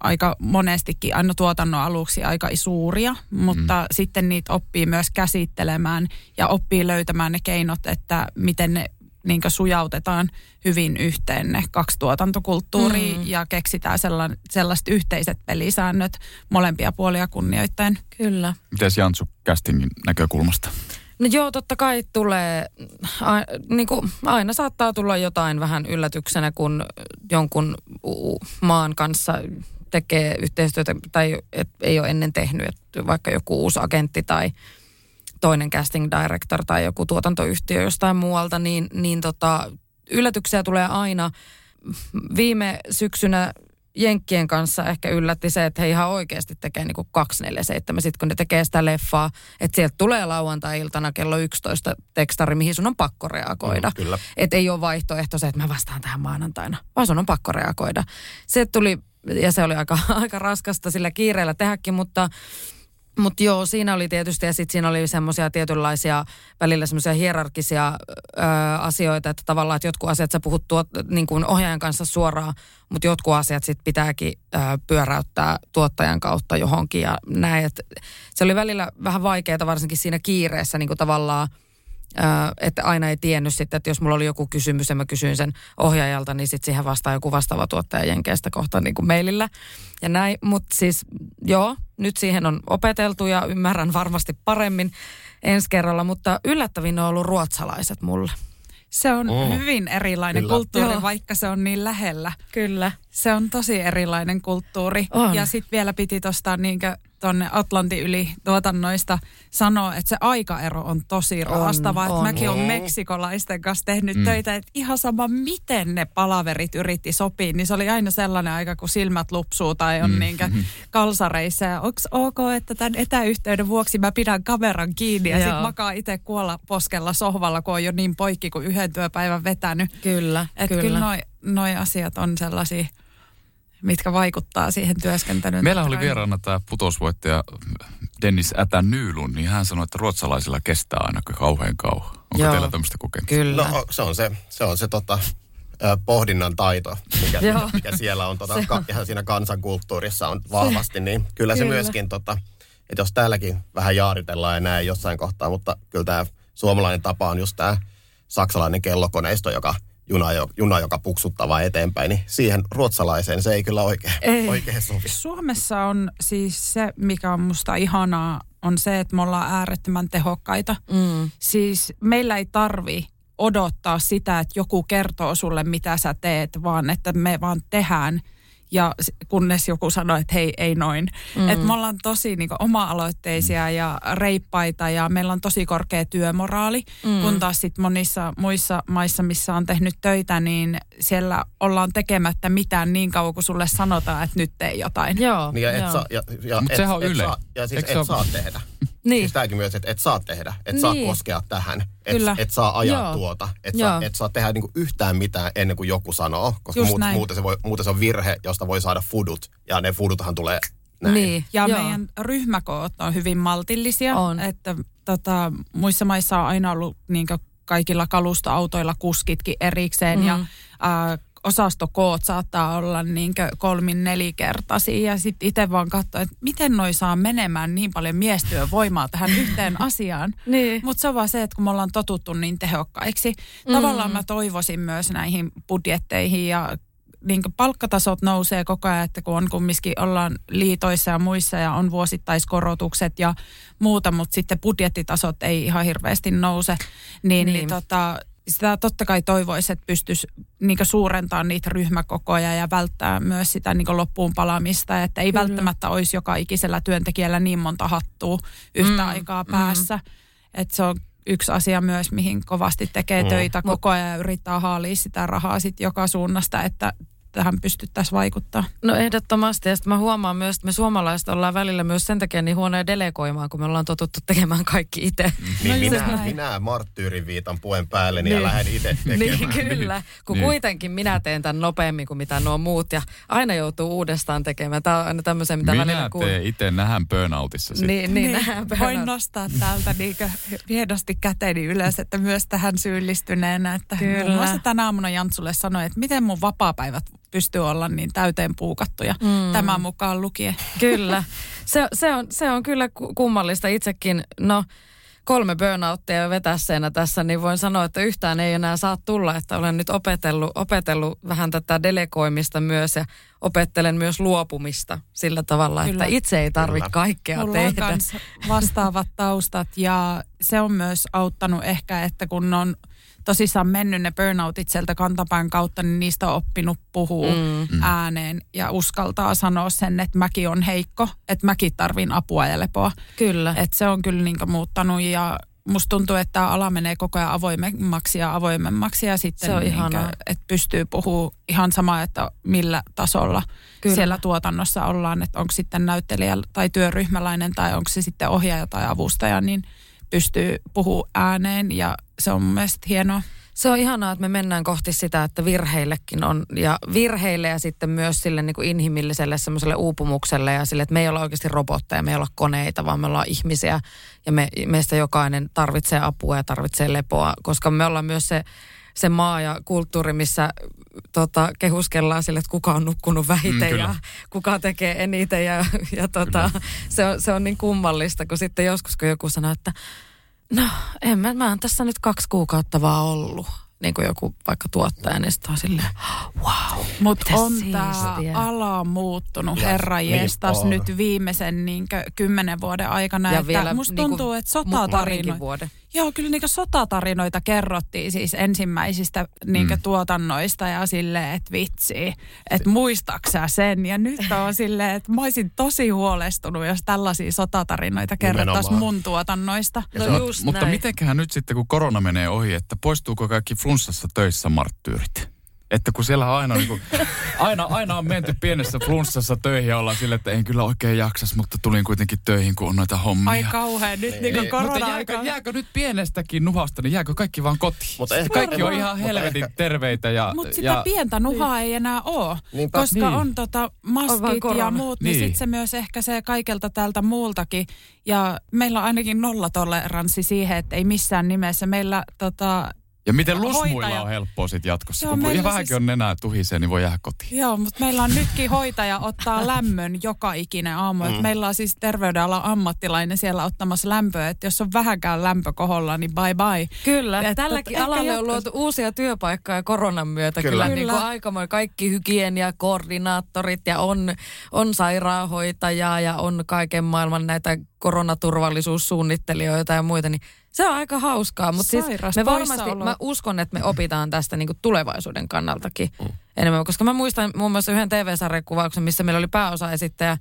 aika monestikin aina tuotannon aluksi aika suuria, mutta mm. sitten niitä oppii myös käsittelemään ja oppii löytämään ne keinot, että miten ne niin sujautetaan hyvin yhteen ne kaksi tuotantokulttuuria mm. ja keksitään sellan, sellaiset yhteiset pelisäännöt molempia puolia kunnioittain. Kyllä. Miten Jantsu castingin näkökulmasta? No joo, totta kai tulee, a, niin kuin aina saattaa tulla jotain vähän yllätyksenä, kun jonkun maan kanssa tekee yhteistyötä tai et, ei ole ennen tehnyt, että vaikka joku uusi agentti tai toinen casting director tai joku tuotantoyhtiö jostain muualta, niin, niin tota, yllätyksiä tulee aina. Viime syksynä Jenkkien kanssa ehkä yllätti se, että he ihan oikeasti tekee niin kuin 247. Sitten kun ne tekee sitä leffaa, että sieltä tulee lauantai-iltana kello 11 tekstari, mihin sun on pakko reagoida. Mm, että ei ole vaihtoehto se, että mä vastaan tähän maanantaina, vaan sun on pakko reagoida. Se tuli, ja se oli aika, aika raskasta sillä kiireellä tehdäkin, mutta mutta joo, siinä oli tietysti, ja sitten siinä oli semmoisia tietynlaisia välillä semmoisia hierarkisia ö, asioita, että tavallaan, että jotkut asiat sä puhut tuot, niin kuin ohjaajan kanssa suoraan, mutta jotkut asiat sitten pitääkin ö, pyöräyttää tuottajan kautta johonkin ja näin. Et se oli välillä vähän vaikeaa varsinkin siinä kiireessä niin kuin tavallaan, että aina ei tiennyt sitten, että jos mulla oli joku kysymys ja mä kysyin sen ohjaajalta, niin sitten siihen vastaa joku vastaava tuottaja Jenkeistä kohta niin kuin mailillä ja näin. Mutta siis joo, nyt siihen on opeteltu ja ymmärrän varmasti paremmin ensi kerralla, mutta yllättävin on ollut ruotsalaiset mulle. Se on oh. hyvin erilainen Kyllä. kulttuuri, Joo. vaikka se on niin lähellä. Kyllä. Se on tosi erilainen kulttuuri. On. Ja sitten vielä piti tuosta niinkö tuonne Atlantin yli tuotannoista sanoa, että se aikaero on tosi raastava. On, on. Mäkin olen meksikolaisten kanssa tehnyt mm. töitä, että ihan sama miten ne palaverit yritti sopia, niin se oli aina sellainen aika, kun silmät lupsuu tai on mm. niinkä kalsareissa. Ja onko ok, että tämän etäyhteyden vuoksi mä pidän kameran kiinni ja sitten makaa itse kuolla poskella sohvalla, kun on jo niin poikki kuin yhden työpäivän vetänyt. Kyllä, että kyllä. kyllä noi, noi asiat on sellaisia mitkä vaikuttaa siihen työskentelyyn. Meillä oli vieraana tämä putosvoittaja Dennis Ätä Nylund, niin hän sanoi, että ruotsalaisilla kestää aina kauhean kauan. Onko Joo, teillä tämmöistä kokemusta? Kyllä. No se on se, se, on se tota, pohdinnan taito, mikä, mikä siellä on tota, ka, ihan siinä kansankulttuurissa on vahvasti, niin kyllä, kyllä. se myöskin, tota, että jos täälläkin vähän jaaritellaan ja näin jossain kohtaa, mutta kyllä tämä suomalainen tapa on just tämä saksalainen kellokoneisto, joka – juna, juna, joka puksuttaa vaan eteenpäin, niin siihen ruotsalaiseen se ei kyllä oikein, ei. oikein sovi. Suomessa on siis se, mikä on musta ihanaa, on se, että me ollaan äärettömän tehokkaita. Mm. Siis meillä ei tarvi odottaa sitä, että joku kertoo sulle, mitä sä teet, vaan että me vaan tehdään – ja kunnes joku sanoi, että hei, ei noin. Mm. Että me ollaan tosi niin oma-aloitteisia ja reippaita ja meillä on tosi korkea työmoraali, mm. kun taas sitten monissa muissa maissa, missä on tehnyt töitä, niin siellä ollaan tekemättä mitään niin kauan, kun sulle sanotaan, että nyt tee jotain. Joo. Niin ja et saa, ja, ja Mutta sehän on yle. Saa, ja siis Eikö et saa tehdä. Niin. Siis tämäkin myös, että et saa tehdä, et niin. saa koskea tähän, et, et saa ajaa Joo. tuota, et saa, et saa tehdä niinku yhtään mitään ennen kuin joku sanoo, koska muut, muuten, se voi, muuten se on virhe, josta voi saada fudut, ja ne fuduthan tulee näin. Niin, ja Joo. meidän ryhmäkoot on hyvin maltillisia, on. että tota, muissa maissa on aina ollut niin kaikilla kalustoautoilla kuskitkin erikseen, mm. ja äh, osastokoot saattaa olla niin kolmin nelikertaisia ja sitten itse vaan katsoa, että miten noi saa menemään niin paljon miestyövoimaa tähän yhteen asiaan. niin. Mutta se on vaan se, että kun me ollaan totuttu niin tehokkaiksi. Mm. Tavallaan mä toivoisin myös näihin budjetteihin ja niin palkkatasot nousee koko ajan, että kun on kumminkin ollaan liitoissa ja muissa ja on vuosittaiskorotukset ja muuta, mutta sitten budjettitasot ei ihan hirveästi nouse, niin, niin. niin tota, sitä totta kai toivoisi, että pystyisi niin suurentamaan niitä ryhmäkokoja ja välttää myös sitä niin loppuun palaamista. Että ei Kyllä. välttämättä olisi joka ikisellä työntekijällä niin monta hattua yhtä mm, aikaa päässä. Mm. Että se on yksi asia myös, mihin kovasti tekee mm. töitä koko ajan ja yrittää haalia sitä rahaa sitten joka suunnasta, että tähän pystyttäisiin vaikuttaa. No ehdottomasti. Ja sitten mä huomaan myös, että me suomalaiset ollaan välillä myös sen takia niin huonoja delegoimaan, kun me ollaan totuttu tekemään kaikki itse. Niin No minä, näin. minä marttyyrin viitan puen päälle niin. ja lähden itse tekemään. Niin, kyllä. Kun Niin. kuitenkin minä teen tämän nopeammin kuin mitä nuo muut ja aina joutuu uudestaan tekemään. Tämä on aina tämmöisen, mitä Minä välillä kuulee. teen itse nähdään burnoutissa sitten. Niin, niin, nähdään voin burnout. nostaa täältä niinkö hienosti käteni ylös, että myös tähän syyllistyneenä. Että Kyllä. muun muassa tänä aamuna Jantsulle sanoi, että miten mun vapaapäivät pystyy olla niin täyteen puukattuja mm. tämän mukaan lukien. Kyllä. Se, se, on, se on kyllä ku- kummallista itsekin. No, kolme burnouttia vetässeenä tässä, niin voin sanoa, että yhtään ei enää saa tulla, että olen nyt opetellut, opetellut vähän tätä delegoimista myös ja opettelen myös luopumista sillä tavalla, Kyllä. että itse ei tarvitse kaikkea Mulla on tehdä. kans vastaavat taustat ja se on myös auttanut ehkä, että kun on tosissaan mennyt ne burnoutit sieltä kantapään kautta, niin niistä on oppinut puhua mm. ääneen ja uskaltaa sanoa sen, että mäkin on heikko, että mäkin tarvin apua ja lepoa. Kyllä. Et se on kyllä niinku muuttanut ja musta tuntuu, että tämä ala menee koko ajan avoimemmaksi ja avoimemmaksi ja sitten Se on ihanaa. että pystyy puhua ihan sama, että millä tasolla Kyllä. siellä tuotannossa ollaan, että onko sitten näyttelijä tai työryhmäläinen tai onko se sitten ohjaaja tai avustaja, niin pystyy puhua ääneen ja se on mun mielestä hienoa. Se on ihanaa, että me mennään kohti sitä, että virheillekin on, ja virheille ja sitten myös sille niin kuin inhimilliselle semmoiselle uupumukselle ja sille, että me ei olla oikeasti robotteja, me ei olla koneita, vaan me ollaan ihmisiä. Ja me, meistä jokainen tarvitsee apua ja tarvitsee lepoa, koska me ollaan myös se, se maa ja kulttuuri, missä tota, kehuskellaan sille, että kuka on nukkunut vähiten Mm, ja kuka tekee eniten. Ja, ja tota, se, on, se on niin kummallista, kun sitten joskus kun joku sanoo, että No, en mä, mä oon tässä nyt kaksi kuukautta vaan ollut. Niin kuin joku vaikka tuottaja, niin sitten on silleen, wow. Mutta on tämä ala muuttunut, herra niin jestas, nyt viimisen niinkö, kymmenen vuoden aikana. Ja että vielä musta niinku tuntuu, että mu- parinkin sotatarinoita... Joo, kyllä niitä sotatarinoita kerrottiin siis ensimmäisistä niinkö Mm. tuotannoista ja silleen, että vitsi, että muistaksä sen. Ja nyt on silleen, että mä olisin tosi huolestunut, jos tällaisia sotatarinoita kerrottaisiin mun tuotannoista. No just Mutta näin. mitenköhän nyt sitten, kun korona menee ohi, että poistuuko kaikki flunssassa töissä marttyyrit? Että kun siellä on aina, niin kuin, aina, aina on menty pienessä flunssassa töihin ja ollaan sille, että en kyllä oikein jaksas, mutta tulin kuitenkin töihin, kun on noita hommia. Ai kauhean, nyt niin, Niin, niin mutta jääkö, jääkö nyt pienestäkin nuhasta, niin jääkö kaikki vaan kotiin? Mutta ehkä- kaikki on ihan helvetin terveitä ja... Mutta sitä ja pientä nuhaa ei enää ole, Niinpä. koska Niin. on tota On maskit korona. ja muut, niin, Niin. sitten se myös ehkä se kaikelta tältä muultakin. Ja meillä on ainakin nollatoleranssi siihen, että ei missään nimessä. Meillä tota, ja miten lusmuilla hoitaja- on helppoa sitten jatkossa? Joo, kun ihan vähänkin siis- on nenää tuhisee, niin voi jäädä kotiin. Joo, mutta meillä on nytkin hoitaja ottaa lämmön joka ikinen aamu. Mm. Meillä on siis terveydenalan ammattilainen siellä ottamassa lämpöä, että jos on vähänkään lämpö koholla, niin bye bye. Kyllä, Että tälläkin alalle on luotu uusia työpaikkoja koronan myötä. Kyllä, Kyllä. kyllä. Niin kuin aikamoin kaikki hygieniakoordinaattorit ja on, on sairaanhoitajaa ja on kaiken maailman näitä koronaturvallisuussuunnittelijoita ja muita. Niin se on aika hauskaa, mutta siis me varmasti, mä uskon, että me opitaan tästä niin kuin tulevaisuuden kannaltakin mm. enemmän. Koska mä muistan muun muassa yhden TV-sarjakuvauksen, missä meillä oli pääosaesittäjä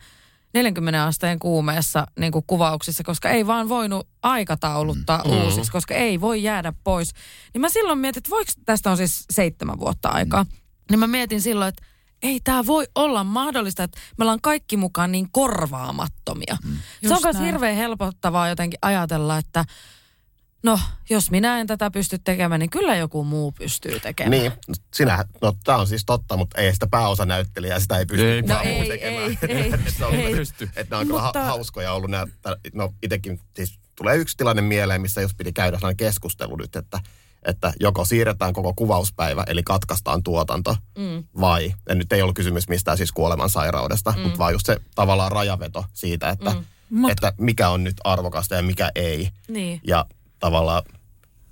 40 asteen kuumeessa niin kuin kuvauksissa, koska ei vaan voinut aikatauluttaa mm. uusiksi, koska ei voi jäädä pois. Niin mä silloin mietin, että voiko, tästä on siis seitsemän vuotta aikaa, mm. niin mä mietin silloin, että ei tämä voi olla mahdollista, että me ollaan kaikki mukaan niin korvaamattomia. Mm. Se on myös näin. hirveän helpottavaa jotenkin ajatella, että no, jos minä en tätä pysty tekemään, niin kyllä joku muu pystyy tekemään. Niin, sinä, no tämä on siis totta, mutta ei sitä pääosanäyttelijää, sitä ei pysty Ei. kukaan No muu ei, tekemään. ei, ei, Että se on- ei. Pysty. Että nämä on kyllä Mutta- ha- hauskoja ollut nämä, no itsekin siis tulee yksi tilanne mieleen, missä just piti käydä sellainen keskustelu nyt, että, että joko siirretään koko kuvauspäivä, eli katkaistaan tuotanto, mm. vai, ja nyt ei ollut kysymys mistään siis kuolemansairaudesta, mm. mutta vaan just se tavallaan rajaveto siitä, että, mm. Mut- että mikä on nyt arvokasta ja mikä ei. Niin. Ja tavallaan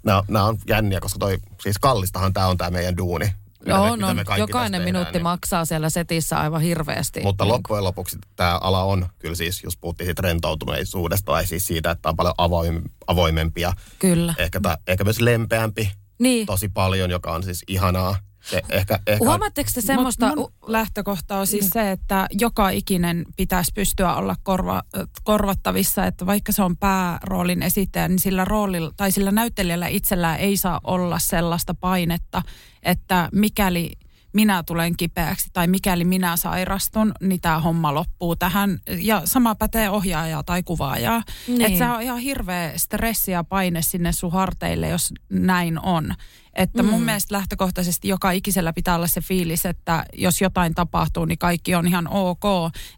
nämä, nämä on jänniä, koska toi, siis kallistahan tämä on tämä meidän duuni. Mitä me- Joo, mitä no, jokainen minuutti niin- maksaa siellä setissä aivan hirveästi. Mutta Niin loppujen lopuksi tämä ala on kyllä siis, jos puhuttiin siitä rentoutuneisuudesta tai siis siitä, että on paljon avoim, avoimempi ja Kyllä. ehkä, ta, ehkä myös lempeämpi Niin. tosi paljon, joka on siis ihanaa. Se ehkä, ehkä Huomaatteko te semmoista... Mut mun lähtökohta on siis se, että joka ikinen pitäisi pystyä olla korva, korvattavissa, että vaikka se on pääroolin esittäjä, niin sillä roolilla tai sillä näyttelijällä itsellään ei saa olla sellaista painetta, että mikäli minä tulen kipeäksi tai mikäli minä sairastun, niin tämä homma loppuu tähän. Ja sama pätee ohjaajaa tai kuvaajaa. Niin. Että se on ihan hirveä stressi ja paine sinne sun harteille, jos näin on. Että mun Mm. mielestä lähtökohtaisesti joka ikisellä pitää olla se fiilis, että jos jotain tapahtuu, niin kaikki on ihan ok.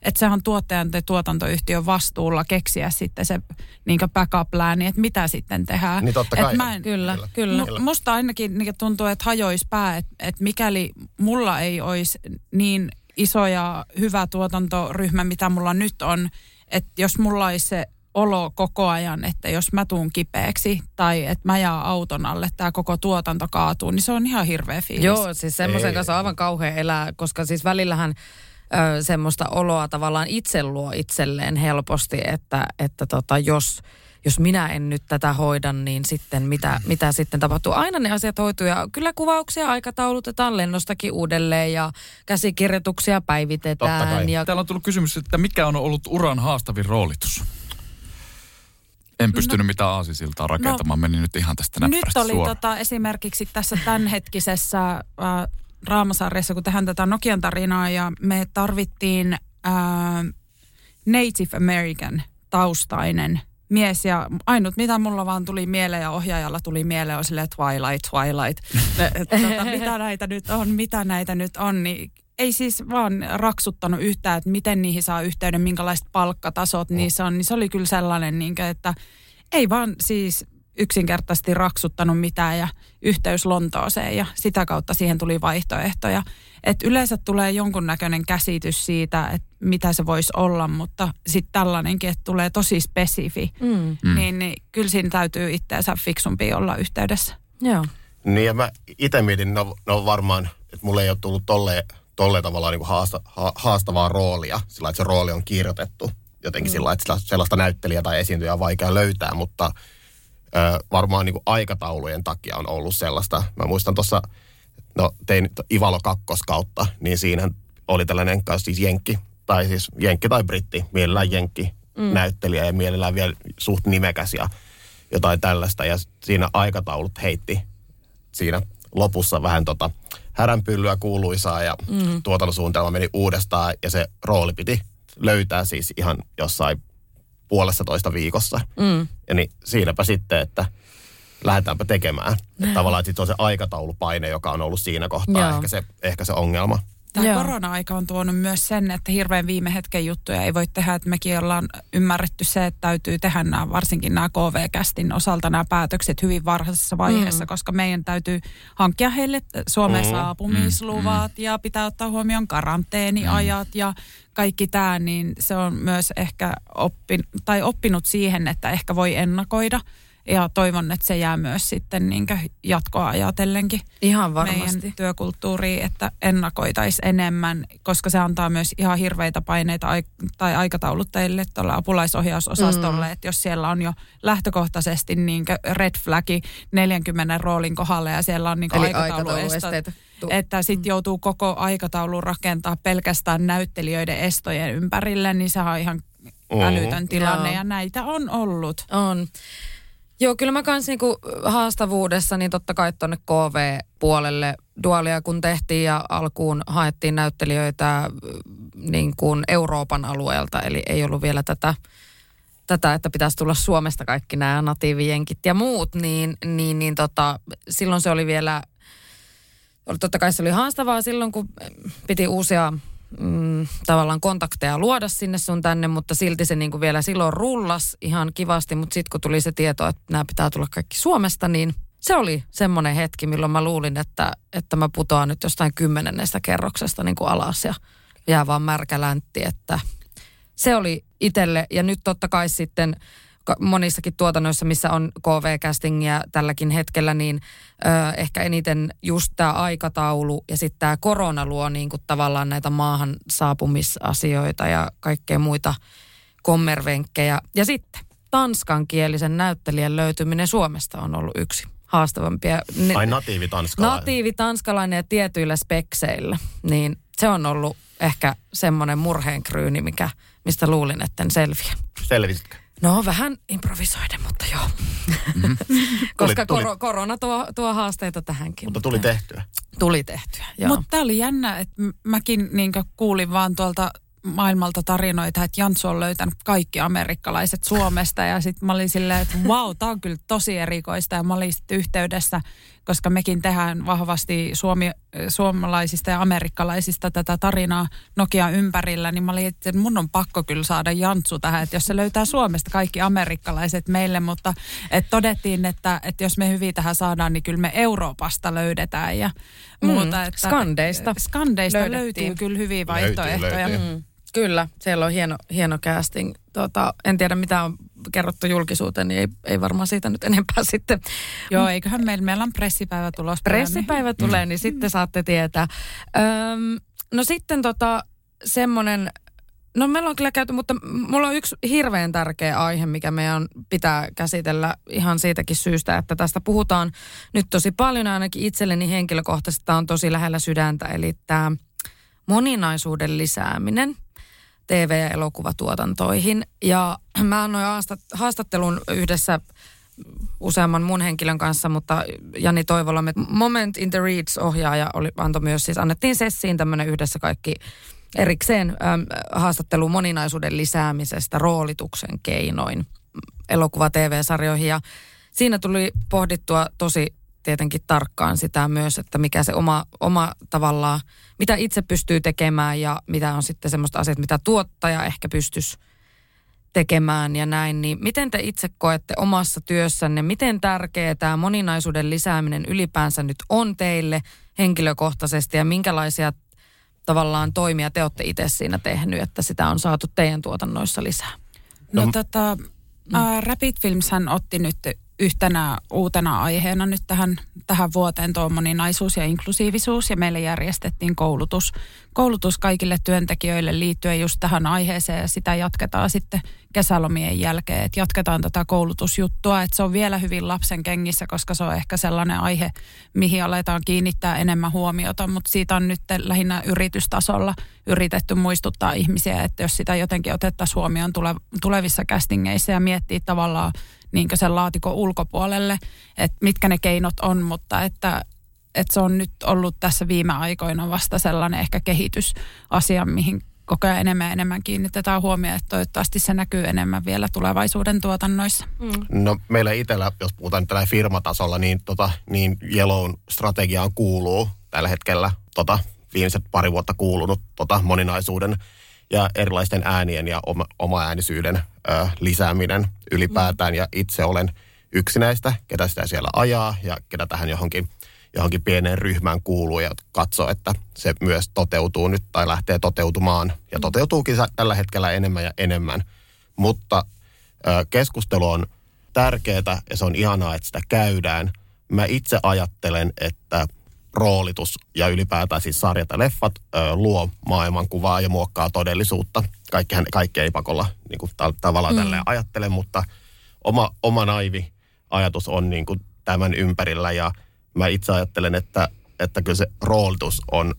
Että sehän on tuottajan tai tuotantoyhtiön vastuulla keksiä sitten se niin backup plani, että mitä sitten tehdään. Niin totta Et kai. mä en, Kyllä, kyllä. Mu- musta ainakin niin tuntuu, että hajoisi pää, että, että mikäli mulla ei olisi niin iso ja hyvä tuotantoryhmä, mitä mulla nyt on, että jos mulla olisi se olo koko ajan, että jos mä tuun kipeäksi tai että mä jää auton alle, tämä koko tuotanto kaatuu, niin se on ihan hirveä fiilis. Joo, siis semmoisen kanssa on aivan kauhean elää, koska siis välillähän ö, semmoista oloa tavallaan itse luo itselleen helposti, että, että tota, jos, jos minä en nyt tätä hoida, niin sitten mitä, mitä sitten tapahtuu. Aina ne asiat hoituu ja kyllä kuvauksia aikataulutetaan lennostakin uudelleen ja käsikirjoituksia Totta päivitetään. kai. Ja, Täällä on tullut kysymys, että mikä on ollut uran haastavin roolitus? En pystynyt mitään aasisiltaa rakentamaan, meni nyt ihan tästä Nyt näppärästä oli suoraan. tota, esimerkiksi tässä tämänhetkisessä äh, raamasarjassa, kun tehdään tätä Nokian tarinaa ja me tarvittiin äh, Native American taustainen mies ja ainut mitä mulla vaan tuli mieleen ja ohjaajalla tuli mieleen on silleen Twilight, Twilight. Et tota, mitä näitä nyt on, mitä näitä nyt on, niin ei siis vaan raksuttanut yhtään, että miten niihin saa yhteyden, minkälaiset palkkatasot niissä on. Niin se oli kyllä sellainen, niin kuin, että ei vaan siis yksinkertaisesti raksuttanut mitään ja yhteys Lontooseen ja sitä kautta siihen tuli vaihtoehtoja. Et yleensä tulee jonkunnäköinen käsitys siitä, että mitä se voisi olla, mutta sitten tällainenkin, että tulee tosi spesifi, mm, mm. niin, niin kyllä siinä täytyy itseensä fiksumpi olla yhteydessä. joo. Niin ja mä itse mietin, ne on varmaan, että mulle ei ole tullut tolleen, tolleen tavallaan niin kuin haasta, ha, haastavaa roolia, sillä että se rooli on kirjoitettu jotenkin mm. sillä että sellaista näyttelijää tai esiintyjää on vaikea löytää, mutta ö, varmaan niin kuin aikataulujen takia on ollut sellaista. Mä muistan tuossa, no tein Ivalo kakkoskautta, niin siinä oli tällainen kanssa siis jenkki, tai siis jenkki tai britti, mielellään jenkki mm. näyttelijä ja mielellään vielä suht nimekäs ja jotain tällaista. Ja siinä aikataulut heitti siinä lopussa vähän tota häränpyllyä kuuluisaa ja mm. tuotantosuunnitelma meni uudestaan ja se rooli piti löytää siis ihan jossain puolessa toista viikossa. Mm. Ja niin siinäpä sitten, että lähdetäänpä tekemään. Että tavallaan että sit on se aikataulupaine, joka on ollut siinä kohtaa Joo. ehkä se, ehkä se ongelma. Tämä Joo. korona-aika on tuonut myös sen, että hirveän viime hetken juttuja ei voi tehdä. Että mekin ollaan ymmärretty se, että täytyy tehdä nämä, varsinkin nämä KV-kästin osalta nämä päätökset hyvin varhaisessa vaiheessa, mm. koska meidän täytyy hankkia heille Suomeen Mm. saapumisluvat mm. ja pitää ottaa huomioon karanteeniajat ja kaikki tämä, niin se on myös ehkä oppin, tai oppinut siihen, että ehkä voi ennakoida. Ja toivon, että se jää myös sitten niin jatkoa ajatellenkin Ihan varmasti. meidän työkulttuuriin, että ennakoitaisiin enemmän, koska se antaa myös ihan hirveitä paineita ai- tai aikatauluttajille tuolla apulaisohjausosastolle, mm. että jos siellä on jo lähtökohtaisesti niin red flagi 40 roolin kohdalla ja siellä on niin aikatauluesteitä. Tu- että sitten joutuu koko aikataulu rakentaa pelkästään näyttelijöiden estojen ympärille, niin se on ihan Mm. älytön tilanne Joo. ja näitä on ollut. On. Joo, kyllä mä kans niinku haastavuudessa, niin totta kai tuonne KV-puolelle dualia kun tehtiin ja alkuun haettiin näyttelijöitä äh, niin kuin Euroopan alueelta, eli ei ollut vielä tätä, tätä, että pitäisi tulla Suomesta kaikki nämä natiivijenkit ja muut, niin, niin, niin tota, silloin se oli vielä, totta kai se oli haastavaa silloin, kun piti uusia mm, tavallaan kontakteja luoda sinne sun tänne, mutta silti se niin kuin vielä silloin rullas ihan kivasti, mutta sitten kun tuli se tieto, että nämä pitää tulla kaikki Suomesta, niin se oli semmoinen hetki, milloin mä luulin, että, että mä putoan nyt jostain kymmenennestä kerroksesta niin kuin alas ja jää vaan märkä läntti, että se oli itselle. Ja nyt totta kai sitten monissakin tuotannoissa, missä on KV-castingia tälläkin hetkellä, niin ö, ehkä eniten just tämä aikataulu ja sitten tämä korona luo niin kuin tavallaan näitä maahan saapumisasioita ja kaikkea muita kommervenkkejä. Ja sitten tanskankielisen näyttelijän löytyminen Suomesta on ollut yksi haastavampia. Ne- Ai natiivi tanskalainen. Natiivi tanskalainen ja tietyillä spekseillä, niin se on ollut ehkä semmoinen murheenkryyni, mikä, mistä luulin, että en selviä. Selvisitkö? No vähän improvisoiden, mutta joo. Mm-hmm. Koska tuli. Kor- korona tuo, tuo haasteita tähänkin. Mutta tuli tehtyä. Tuli tehtyä, joo. Mutta tämä oli jännä, että mäkin niin kuulin vaan tuolta maailmalta tarinoita, että Jantsu on löytänyt kaikki amerikkalaiset Suomesta ja sitten mä olin silleen, että wow, tämä on kyllä tosi erikoista ja mä olin sitten yhteydessä, koska mekin tehdään vahvasti suomi, suomalaisista ja amerikkalaisista tätä tarinaa Nokia ympärillä, niin mä olin, että mun on pakko kyllä saada Jantsu tähän, että jos se löytää Suomesta kaikki amerikkalaiset meille, mutta että todettiin, että, että jos me hyvin tähän saadaan, niin kyllä me Euroopasta löydetään ja muuta. Mm, että, Skandeista Skandeista löydettiin. löytyy kyllä hyviä Löytyy, vaihtoehtoja. löytyy. Mm, kyllä, siellä on hieno, hieno casting. Tota, en tiedä, mitä on kerrottu julkisuuteen, niin ei, ei varmaan siitä nyt enempää sitten. Joo, eiköhän meillä, meillä on pressipäivä tulossa. Pressipäivä tulee, niin sitten saatte tietää. Öm, no sitten tota, semmoinen, no meillä on kyllä käyty, mutta mulla on yksi hirveän tärkeä aihe, mikä meidän pitää käsitellä ihan siitäkin syystä, että tästä puhutaan nyt tosi paljon, ainakin itselleni henkilökohtaisesti tämä on tosi lähellä sydäntä, eli tämä moninaisuuden lisääminen TV- ja elokuvatuotantoihin. Ja mä annoin haastat- haastattelun yhdessä useamman mun henkilön kanssa, mutta Jani Toivola, Moment in the Reads-ohjaaja, oli, antoi myös, siis annettiin sessiin tämmöinen yhdessä kaikki erikseen äm, haastattelu moninaisuuden lisäämisestä roolituksen keinoin elokuva TV-sarjoihin. Ja siinä tuli pohdittua tosi tietenkin tarkkaan sitä myös, että mikä se oma, oma tavallaan, mitä itse pystyy tekemään ja mitä on sitten semmoista asiat, mitä tuottaja ehkä pystyisi tekemään ja näin, niin miten te itse koette omassa työssänne, miten tärkeää tämä moninaisuuden lisääminen ylipäänsä nyt on teille henkilökohtaisesti ja minkälaisia tavallaan toimia te olette itse siinä tehnyt, että sitä on saatu teidän tuotannoissa lisää? No, no tota, ää, Rapid Filmshän otti nyt yhtenä uutena aiheena nyt tähän, tähän vuoteen tuo moninaisuus ja inklusiivisuus. Ja meille järjestettiin koulutus, koulutus kaikille työntekijöille liittyen just tähän aiheeseen ja sitä jatketaan sitten kesälomien jälkeen. Että jatketaan tätä koulutusjuttua, että se on vielä hyvin lapsen kengissä, koska se on ehkä sellainen aihe, mihin aletaan kiinnittää enemmän huomiota. Mutta siitä on nyt lähinnä yritystasolla yritetty muistuttaa ihmisiä, että jos sitä jotenkin otettaisiin huomioon tulevissa castingeissa ja miettiä tavallaan niin sen laatikon ulkopuolelle, että mitkä ne keinot on, mutta että, että se on nyt ollut tässä viime aikoina vasta sellainen ehkä kehitysasia, mihin koko ajan enemmän ja enemmän kiinnitetään huomioon, että toivottavasti se näkyy enemmän vielä tulevaisuuden tuotannoissa. Mm. No meillä itsellä, jos puhutaan tällä firmatasolla, niin, tota, niin Yellown strategiaan kuuluu tällä hetkellä tota, viimeiset pari vuotta kuulunut tota, moninaisuuden ja erilaisten äänien ja oma, oma äänisyyden ö, lisääminen ylipäätään. Ja itse olen yksi näistä, ketä sitä siellä ajaa ja ketä tähän johonkin, johonkin pieneen ryhmään kuuluu ja katsoo, että se myös toteutuu nyt tai lähtee toteutumaan. Ja toteutuukin tällä hetkellä enemmän ja enemmän. Mutta ö, keskustelu on tärkeää ja se on ihanaa, että sitä käydään. Mä itse ajattelen, että roolitus ja ylipäätään siis sarjat ja leffat ö, luo maailmankuvaa ja muokkaa todellisuutta. Kaikkihan, kaikki ei pakolla niin kuin, tavallaan mm. tälleen ajattele, mutta oma, oma naivi ajatus on niin kuin, tämän ympärillä ja mä itse ajattelen, että, että kyllä se roolitus on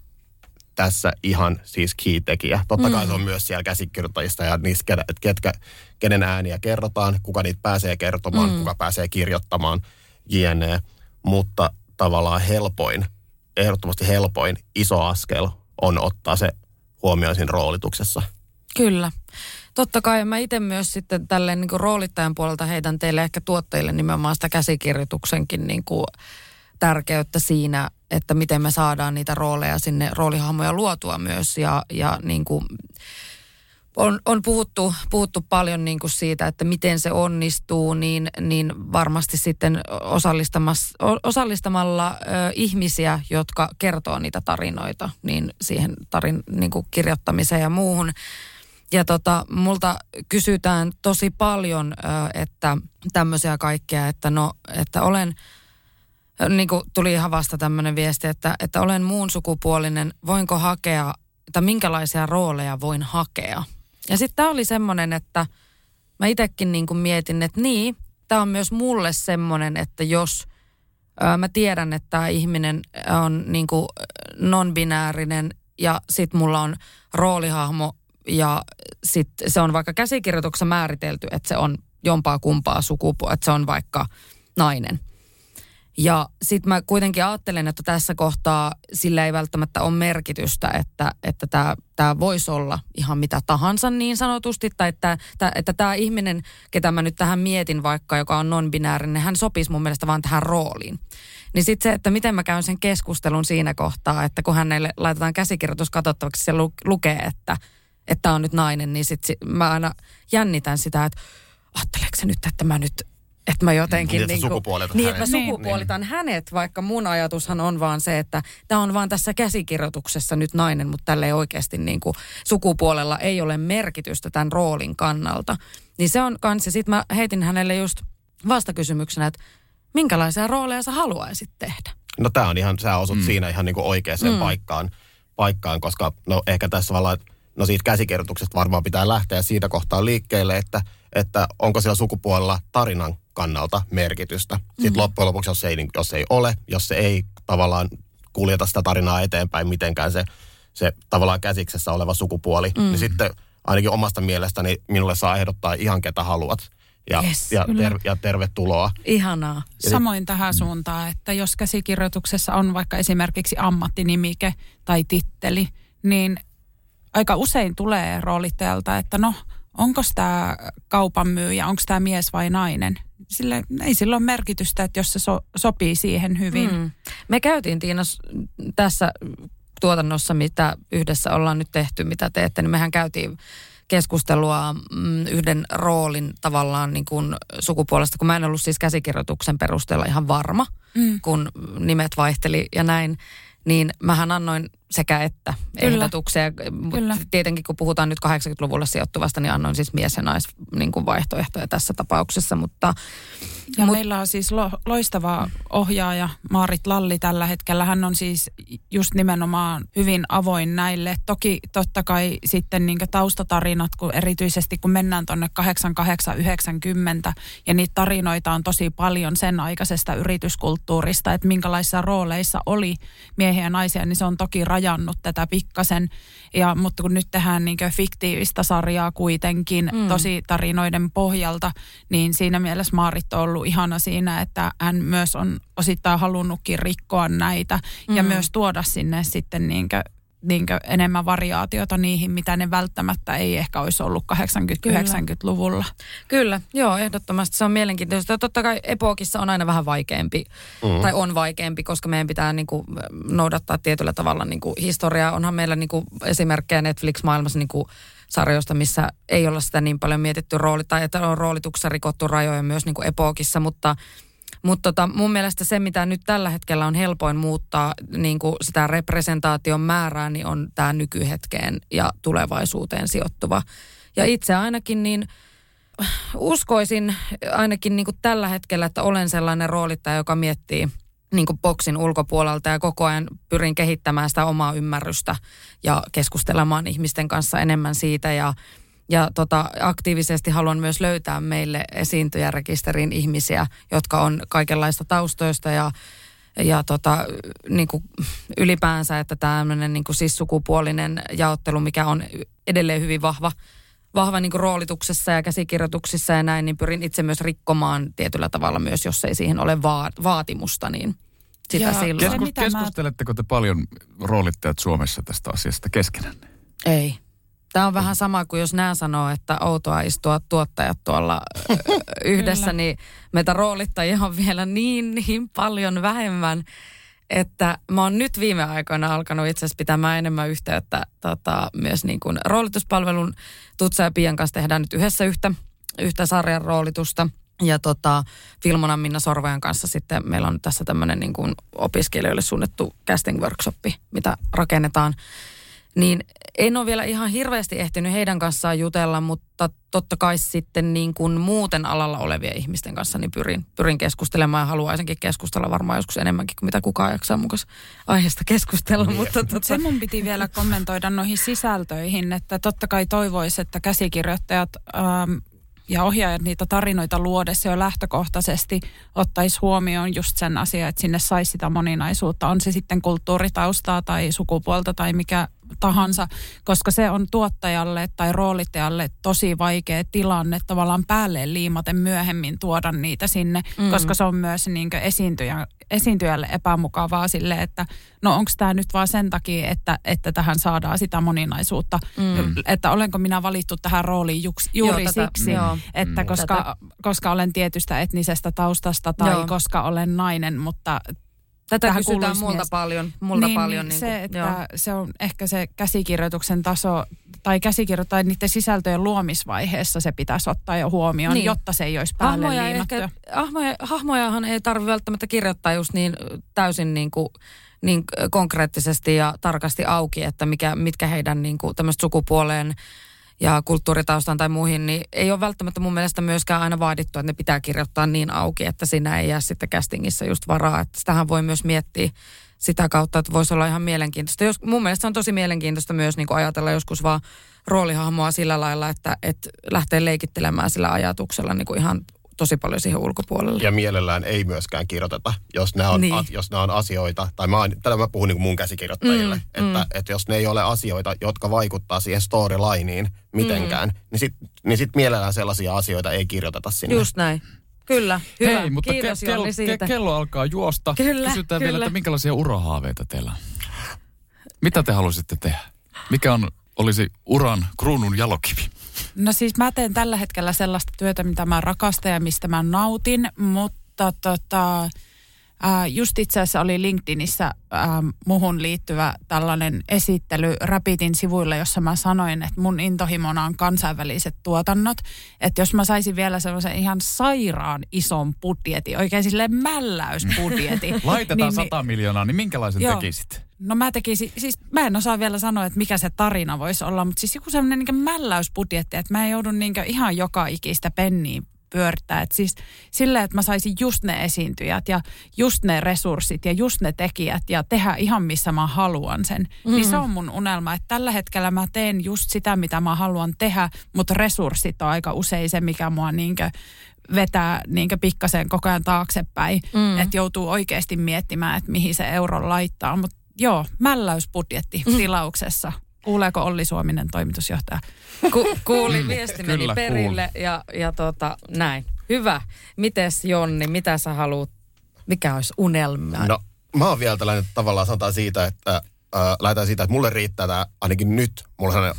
tässä ihan siis key-tekijä. Totta kai mm. se on myös siellä käsikirjoittajista ja niistä, että ketkä, kenen ääniä kerrotaan, kuka niitä pääsee kertomaan, mm. kuka pääsee kirjoittamaan, jne. Mutta tavallaan helpoin ehdottomasti helpoin iso askel on ottaa se huomioon siinä roolituksessa. Kyllä. Totta kai mä itse myös sitten tälleen niin kuin roolittajan puolelta heidän teille ehkä tuottajille nimenomaan sitä käsikirjoituksenkin niin kuin tärkeyttä siinä, että miten me saadaan niitä rooleja sinne, roolihahmoja luotua myös ja, ja niin kuin on, on puhuttu, puhuttu paljon niin kuin siitä, että miten se onnistuu, niin, niin varmasti sitten osallistamalla ö, ihmisiä, jotka kertoo niitä tarinoita, niin siihen tarin niin kuin kirjoittamiseen ja muuhun. Ja tota, multa kysytään tosi paljon, ö, että tämmöisiä kaikkea, että no, että olen, niin kuin tuli ihan vasta tämmöinen viesti, että, että olen muun sukupuolinen, voinko hakea, että minkälaisia rooleja voin hakea – ja sitten tämä oli semmoinen, että mä itsekin niin kuin mietin, että niin, tämä on myös mulle semmoinen, että jos ää, mä tiedän, että tämä ihminen on niin kuin non-binäärinen ja sitten mulla on roolihahmo ja sitten se on vaikka käsikirjoituksessa määritelty, että se on jompaa kumpaa sukupuolta, että se on vaikka nainen. Ja sitten mä kuitenkin ajattelen, että tässä kohtaa sillä ei välttämättä ole merkitystä, että että tämä tää voisi olla ihan mitä tahansa niin sanotusti. Tai että tämä että ihminen, ketä mä nyt tähän mietin vaikka, joka on non-binäärinen, hän sopisi mun mielestä vaan tähän rooliin. Niin sitten se, että miten mä käyn sen keskustelun siinä kohtaa, että kun hänelle laitetaan käsikirjoitus katsottavaksi, se lu- lukee, että että on nyt nainen, niin sitten mä aina jännitän sitä, että ajatteleeko se nyt, että mä nyt että mä jotenkin... Niin, että niin, niin että mä sukupuolitan niin. hänet, vaikka mun ajatushan on vaan se, että tämä on vaan tässä käsikirjoituksessa nyt nainen, mutta tälle ei oikeasti niin kuin, sukupuolella ei ole merkitystä tämän roolin kannalta. Niin se on kans, ja sitten mä heitin hänelle just vastakysymyksenä, että minkälaisia rooleja sä haluaisit tehdä? No tämä on ihan, sä osut mm. siinä ihan niin kuin oikeaan mm. paikkaan, paikkaan, koska no ehkä tässä tavallaan, no siitä käsikirjoituksesta varmaan pitää lähteä siitä kohtaa liikkeelle, että, että onko siellä sukupuolella tarinan kannalta merkitystä. Sitten mm. loppujen lopuksi, jos ei, niin, jos ei ole, jos se ei tavallaan kuljeta sitä tarinaa eteenpäin mitenkään se, se tavallaan käsiksessä oleva sukupuoli, mm. niin sitten ainakin omasta mielestäni minulle saa ehdottaa ihan ketä haluat. Ja, yes, ja, ter, ja tervetuloa. Ihanaa. Samoin tähän suuntaan, että jos käsikirjoituksessa on vaikka esimerkiksi ammattinimike tai titteli, niin aika usein tulee roolittajalta, että no, onko tämä kaupan myyjä, onko tämä mies vai nainen sille, ei sillä ole merkitystä, että jos se so, sopii siihen hyvin. Mm. Me käytiin Tiina tässä tuotannossa, mitä yhdessä ollaan nyt tehty, mitä teette, niin mehän käytiin keskustelua mm, yhden roolin tavallaan niin kuin sukupuolesta, kun mä en ollut siis käsikirjoituksen perusteella ihan varma, mm. kun nimet vaihteli ja näin niin mähän annoin sekä että Kyllä. ehdotuksia. Kyllä. Tietenkin kun puhutaan nyt 80-luvulla sijoittuvasta, niin annoin siis mies- ja naisvaihtoehtoja niin tässä tapauksessa, mutta... Ja mut, meillä on siis lo, loistava ohjaaja Maarit Lalli tällä hetkellä. Hän on siis just nimenomaan hyvin avoin näille. Toki totta kai sitten niin taustatarinat, kun erityisesti kun mennään tuonne 8890 ja niitä tarinoita on tosi paljon sen aikaisesta yrityskulttuurista, että minkälaisissa rooleissa oli miehiä ja naisia, niin se on toki rajannut tätä pikkasen. Ja, mutta kun nyt tehdään niin fiktiivistä sarjaa kuitenkin mm. tosi tarinoiden pohjalta, niin siinä mielessä Maarit on ollut ihana siinä, että hän myös on osittain halunnutkin rikkoa näitä mm. ja myös tuoda sinne sitten niin niin enemmän variaatiota niihin, mitä ne välttämättä ei ehkä olisi ollut 80-90-luvulla. Kyllä, joo, ehdottomasti se on mielenkiintoista. Totta kai epokissa on aina vähän vaikeampi, mm. tai on vaikeampi, koska meidän pitää niin kuin, noudattaa tietyllä tavalla niin kuin, historiaa. Onhan meillä niin kuin, esimerkkejä Netflix-maailmassa niin kuin, sarjoista, missä ei olla sitä niin paljon mietitty rooli, tai että on roolituksessa rikottu rajoja myös niin kuin epokissa, mutta – mutta tota, mun mielestä se, mitä nyt tällä hetkellä on helpoin muuttaa niin kuin sitä representaation määrää, niin on tämä nykyhetkeen ja tulevaisuuteen sijoittuva. Ja itse ainakin niin uskoisin ainakin niin kuin tällä hetkellä, että olen sellainen roolittaja, joka miettii niin kuin boksin ulkopuolelta ja koko ajan pyrin kehittämään sitä omaa ymmärrystä ja keskustelemaan ihmisten kanssa enemmän siitä ja ja tota, aktiivisesti haluan myös löytää meille esiintyjärekisteriin ihmisiä, jotka on kaikenlaista taustoista ja, ja tota, niin kuin ylipäänsä, että tämmöinen niin kuin siis sukupuolinen jaottelu, mikä on edelleen hyvin vahva, vahva niin kuin roolituksessa ja käsikirjoituksissa ja näin, niin pyrin itse myös rikkomaan tietyllä tavalla myös, jos ei siihen ole va- vaatimusta, niin sitä ja silloin. Keskus, keskusteletteko te paljon roolittajat Suomessa tästä asiasta keskenänne? Ei. Tämä on vähän sama kuin jos nämä sanoo, että outoa istua tuottajat tuolla yhdessä, niin meitä roolittajia on vielä niin, niin paljon vähemmän, että mä oon nyt viime aikoina alkanut itse asiassa pitämään enemmän yhteyttä tota, myös niin kuin roolituspalvelun Tutsa ja Pian kanssa tehdään nyt yhdessä yhtä, yhtä sarjan roolitusta. Ja tota, Filmona Minna Sorvajan kanssa sitten meillä on tässä tämmöinen niin kuin opiskelijoille suunnattu casting workshopi, mitä rakennetaan niin en ole vielä ihan hirveästi ehtinyt heidän kanssaan jutella, mutta totta kai sitten niin kuin muuten alalla olevien ihmisten kanssa niin pyrin, pyrin keskustelemaan ja haluaisinkin keskustella varmaan joskus enemmänkin kuin mitä kukaan jaksaa mukaan aiheesta keskustella. Niin. Mutta tota... Se mun piti vielä kommentoida noihin sisältöihin, että totta kai toivoisi, että käsikirjoittajat ähm, ja ohjaajat niitä tarinoita luodessa jo lähtökohtaisesti ottaisi huomioon just sen asian, että sinne saisi sitä moninaisuutta. On se sitten kulttuuritaustaa tai sukupuolta tai mikä tahansa, koska se on tuottajalle tai roolitajalle tosi vaikea tilanne tavallaan päälle liimaten myöhemmin tuoda niitä sinne, mm. koska se on myös niin esiintyjä, esiintyjälle epämukavaa sille, että no onko tämä nyt vaan sen takia, että, että tähän saadaan sitä moninaisuutta, mm. että olenko minä valittu tähän rooliin juks, juuri joo, tätä, siksi, joo. että mm. koska, koska olen tietystä etnisestä taustasta tai joo. koska olen nainen, mutta Tätä Tähän kysytään multa mies. paljon. Multa niin, paljon niin, niin se, että joo. se on ehkä se käsikirjoituksen taso, tai käsikirjo, tai niiden sisältöjen luomisvaiheessa se pitäisi ottaa jo huomioon, niin. jotta se ei olisi päälle hahmoja liimattu. Ehkä, hahmoja, hahmojahan ei tarvitse välttämättä kirjoittaa just niin täysin niin kuin niin konkreettisesti ja tarkasti auki, että mikä, mitkä heidän niin kuin, sukupuoleen ja kulttuuritaustaan tai muihin, niin ei ole välttämättä mun mielestä myöskään aina vaadittu, että ne pitää kirjoittaa niin auki, että siinä ei jää sitten castingissa just varaa. Että sitähän voi myös miettiä sitä kautta, että voisi olla ihan mielenkiintoista. Jos, mun mielestä on tosi mielenkiintoista myös niin ajatella joskus vaan roolihahmoa sillä lailla, että, että lähtee leikittelemään sillä ajatuksella niin kuin ihan tosi paljon siihen ulkopuolelle. Ja mielellään ei myöskään kirjoiteta, jos ne on, niin. a, jos ne on asioita, tai mä, tätä mä puhun niin mun käsikirjoittajille, mm, että, mm. että jos ne ei ole asioita, jotka vaikuttaa siihen storylineen mitenkään, mm. niin sitten niin sit mielellään sellaisia asioita ei kirjoiteta sinne. Just näin. Kyllä, hyvä. Hei, mutta Kiitos, ke- kello, siitä. Ke- kello alkaa juosta. Kyllä, Kysytään kyllä. vielä, että minkälaisia urahaaveita teillä on? Mitä te haluaisitte tehdä? Mikä on, olisi uran kruunun jalokivi? No siis mä teen tällä hetkellä sellaista työtä, mitä mä rakastan ja mistä mä nautin, mutta tota, Äh, just itse asiassa oli LinkedInissä äh, muhun liittyvä tällainen esittely Rapitin sivuilla, jossa mä sanoin, että mun intohimona on kansainväliset tuotannot. Että jos mä saisin vielä sellaisen ihan sairaan ison budjetin, oikein sille mälläysbudjetin. Laitetaan niin, 100 miljoonaa, niin minkälaisen joo, tekisit? No mä tekisin, siis mä en osaa vielä sanoa, että mikä se tarina voisi olla, mutta siis joku sellainen niin mälläysbudjetti, että mä joudun niin ihan joka ikistä penniä pyörittää. Et siis sillä, että mä saisin just ne esiintyjät ja just ne resurssit ja just ne tekijät ja tehdä ihan missä mä haluan sen. Mm. Niin se on mun unelma, että tällä hetkellä mä teen just sitä, mitä mä haluan tehdä, mutta resurssit on aika usein se, mikä mua niinkö vetää niinkö pikkasen koko ajan taaksepäin. Mm. Että joutuu oikeasti miettimään, että mihin se euro laittaa. Mutta joo, mälläysbudjetti mm. tilauksessa. Kuuleeko Olli Suominen toimitusjohtaja? Ku, kuuli, mm. viesti meni Kyllä, perille kuul. ja, ja tota, näin. Hyvä. Mites Jonni, mitä sä haluat, mikä olisi unelma? No, mä oon vielä tällainen tavallaan sanotaan siitä, että äh, lähdetään siitä, että mulle riittää tämä, ainakin nyt, mulla on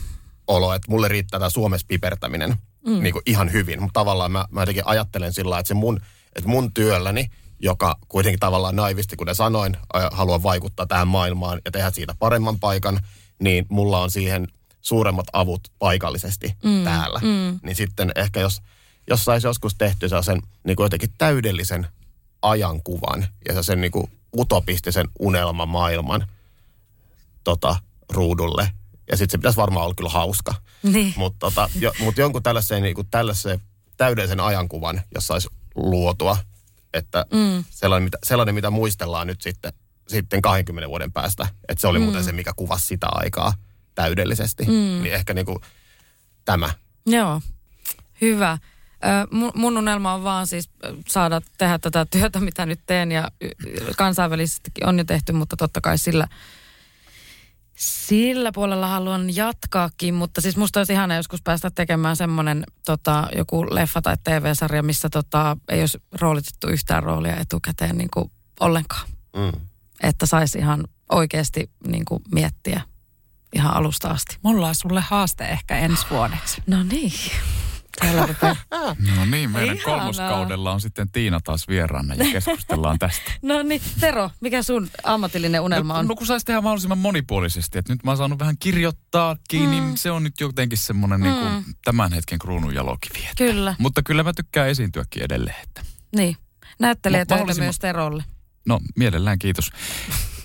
olo, että mulle riittää tämä Suomessa pipertäminen mm. niin kuin ihan hyvin. Mutta tavallaan mä, mä jotenkin ajattelen sillä että se mun, että mun työlläni, joka kuitenkin tavallaan naivisti, kuten sanoin, haluan vaikuttaa tähän maailmaan ja tehdä siitä paremman paikan – niin mulla on siihen suuremmat avut paikallisesti mm, täällä. Mm. Niin sitten ehkä jos, jos saisi joskus tehty sen niin kuin jotenkin täydellisen ajankuvan ja sen niin kuin utopistisen unelmamaailman tota, ruudulle. Ja sitten se pitäisi varmaan olla kyllä hauska. Niin. Mutta tota, jo, mut jonkun tällaisen, niin kuin tällaisen täydellisen ajankuvan, jos saisi luotua, että mm. sellainen, mitä, sellainen, mitä muistellaan nyt sitten sitten 20 vuoden päästä. Että se oli mm. muuten se, mikä kuvasi sitä aikaa täydellisesti. Mm. Niin ehkä niin kuin tämä. Joo, hyvä. Mun unelma on vaan siis saada tehdä tätä työtä, mitä nyt teen ja kansainvälisestikin on jo tehty, mutta totta kai sillä, sillä puolella haluan jatkaakin, mutta siis musta olisi ihana joskus päästä tekemään semmoinen tota, joku leffa tai TV-sarja, missä tota, ei olisi roolitettu yhtään roolia etukäteen niin kuin ollenkaan. Mm että saisi ihan oikeasti niin kuin miettiä ihan alusta asti. Mulla on sulle haaste ehkä ensi vuodeksi. No niin. No niin, meidän Ihanaa. kolmoskaudella on sitten Tiina taas vieraana ja keskustellaan tästä. no niin, Tero, mikä sun ammatillinen unelma on? No, no kun saisi tehdä mahdollisimman monipuolisesti, että nyt mä oon saanut vähän kirjoittaa kiinni, mm. se on nyt jotenkin semmoinen mm. niin kuin tämän hetken kruunun jalokivi. Että. Kyllä. Mutta kyllä mä tykkään esiintyäkin edelleen. Että. Niin, näyttelee töitä myös Terolle. No, mielellään kiitos.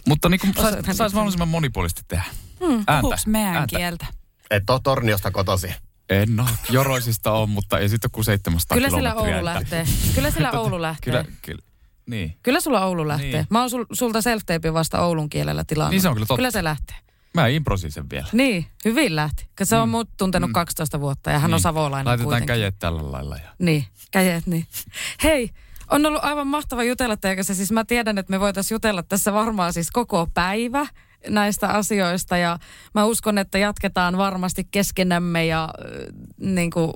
Mutta niin kuin saisi sais mahdollisimman monipuolisesti tehdä. Hmm, ääntä, meidän ääntä. kieltä? Et ole Torniosta kotosi. En ole. Joroisista on, mutta ei sitten kuin 700 Kyllä sillä Oulu että... lähtee. Kyllä sillä Oulu lähtee. Kyllä, kyllä. Niin. Kyllä sulla Oulu lähtee. Niin. Mä oon sul, sulta self vasta Oulun kielellä tilannut. Niin se on kyllä totta. Kyllä se lähtee. Mä improsin sen vielä. Niin, hyvin lähti. Koska se on mm. mut tuntenut mm. 12 vuotta ja hän niin. on savolainen Laitetaan kuitenkin. käjet tällä lailla. Ja... Niin, käjet niin. Hei, on ollut aivan mahtava jutella teidän kanssa. Siis mä tiedän, että me voitaisiin jutella tässä varmaan siis koko päivä. näistä asioista ja mä uskon, että jatketaan varmasti keskenämme ja äh, niin kuin,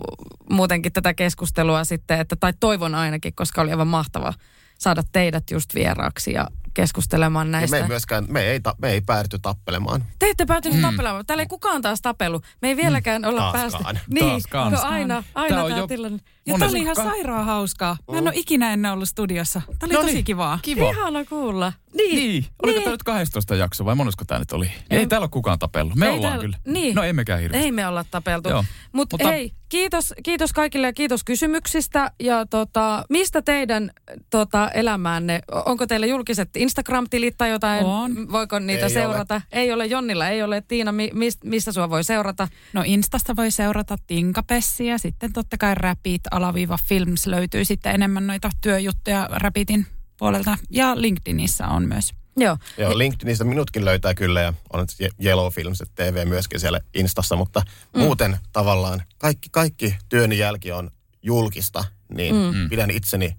muutenkin tätä keskustelua sitten, että, tai toivon ainakin, koska oli aivan mahtava saada teidät just vieraaksi ja keskustelemaan näistä. Ja me ei myöskään, me ei, ta, me ei päädytty tappelemaan. Te ette päätynyt mm. tappelemaan. Täällä ei kukaan taas tapellut. Me ei vieläkään mm. olla Taaskaan. päästy. Niin, Taaskaan. kun aina, aina on tämä jo- tilanne. Ja tämä oli ihan sairaan hauskaa. Mä en ole ikinä ennen ollut studiossa. Tämä oli No tosi niin. kivaa. Kiva. Ihana kuulla. Niin. Niin. Oliko Niin. tämä nyt 12 jakso vai monesko tämä nyt oli? Ei, täällä ole kukaan tapellut. Me Ei ollaan täällä- kyllä. Niin. No emmekään hirveästi. Ei me olla tapeltu. Joo. Mut Mutta- hei, kiitos, kiitos kaikille ja kiitos kysymyksistä. Ja tota, mistä teidän tota, elämäänne, onko teillä julkiset Instagram-tilit tai jotain? On. Voiko niitä Ei seurata? Ei ole Jonnilla, ei ole. Tiina, mi, mist, mistä sua voi seurata? No Instasta voi seurata Tinkapessiä, sitten totta kai Rapid alaviiva Films löytyy sitten enemmän noita työjuttuja Rapidin puolelta. Ja LinkedInissä on myös. Joo. Joo, LinkedInistä minutkin löytää kyllä ja on Yellow Films TV myöskin siellä Instassa, mutta mm. muuten tavallaan kaikki, kaikki työni jälki on julkista, niin mm. pidän itseni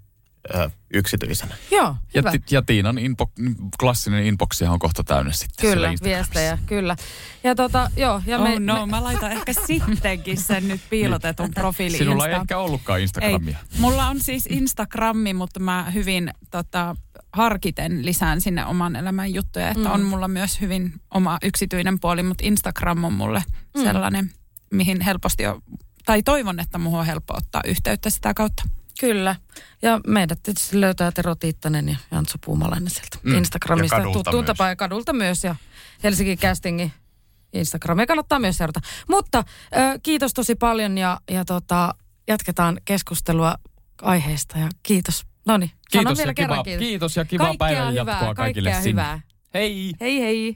ö, yksityisenä. Joo, Ja, hyvä. ti- ja Tiinan inbo, klassinen inboxia on kohta täynnä sitten Kyllä, viestejä, kyllä. Ja tota, joo. Ja oh me, no, me, mä laitan ehkä sittenkin sen nyt piilotetun profiili Sinulla ei Instaan. ehkä ollutkaan Instagramia. Ei. Mulla on siis Instagrammi, mutta mä hyvin tota, harkiten lisään sinne oman elämän juttuja. Että Mm. on mulla myös hyvin oma yksityinen puoli, mutta Instagram on mulle Mm. sellainen, mihin helposti on, tai toivon, että muuhun on helppo ottaa yhteyttä sitä kautta. Kyllä. Ja meidät tietysti löytää Tero Tiittanen ja Jantso Puumalainen sieltä Mm. Instagramista. Ja kadulta Tuttuun myös. tapaan ja kadulta myös ja Helsingin castingin Instagramia kannattaa myös seurata. Mutta ö, kiitos tosi paljon ja, ja tota, jatketaan keskustelua aiheesta ja kiitos. No niin, Kiitos vielä ja, kerran kiva, kiitos. kiitos ja kivaa päivän hyvää, jatkoa kaikille kaikkea sinne. hyvää. Hei! Hei hei.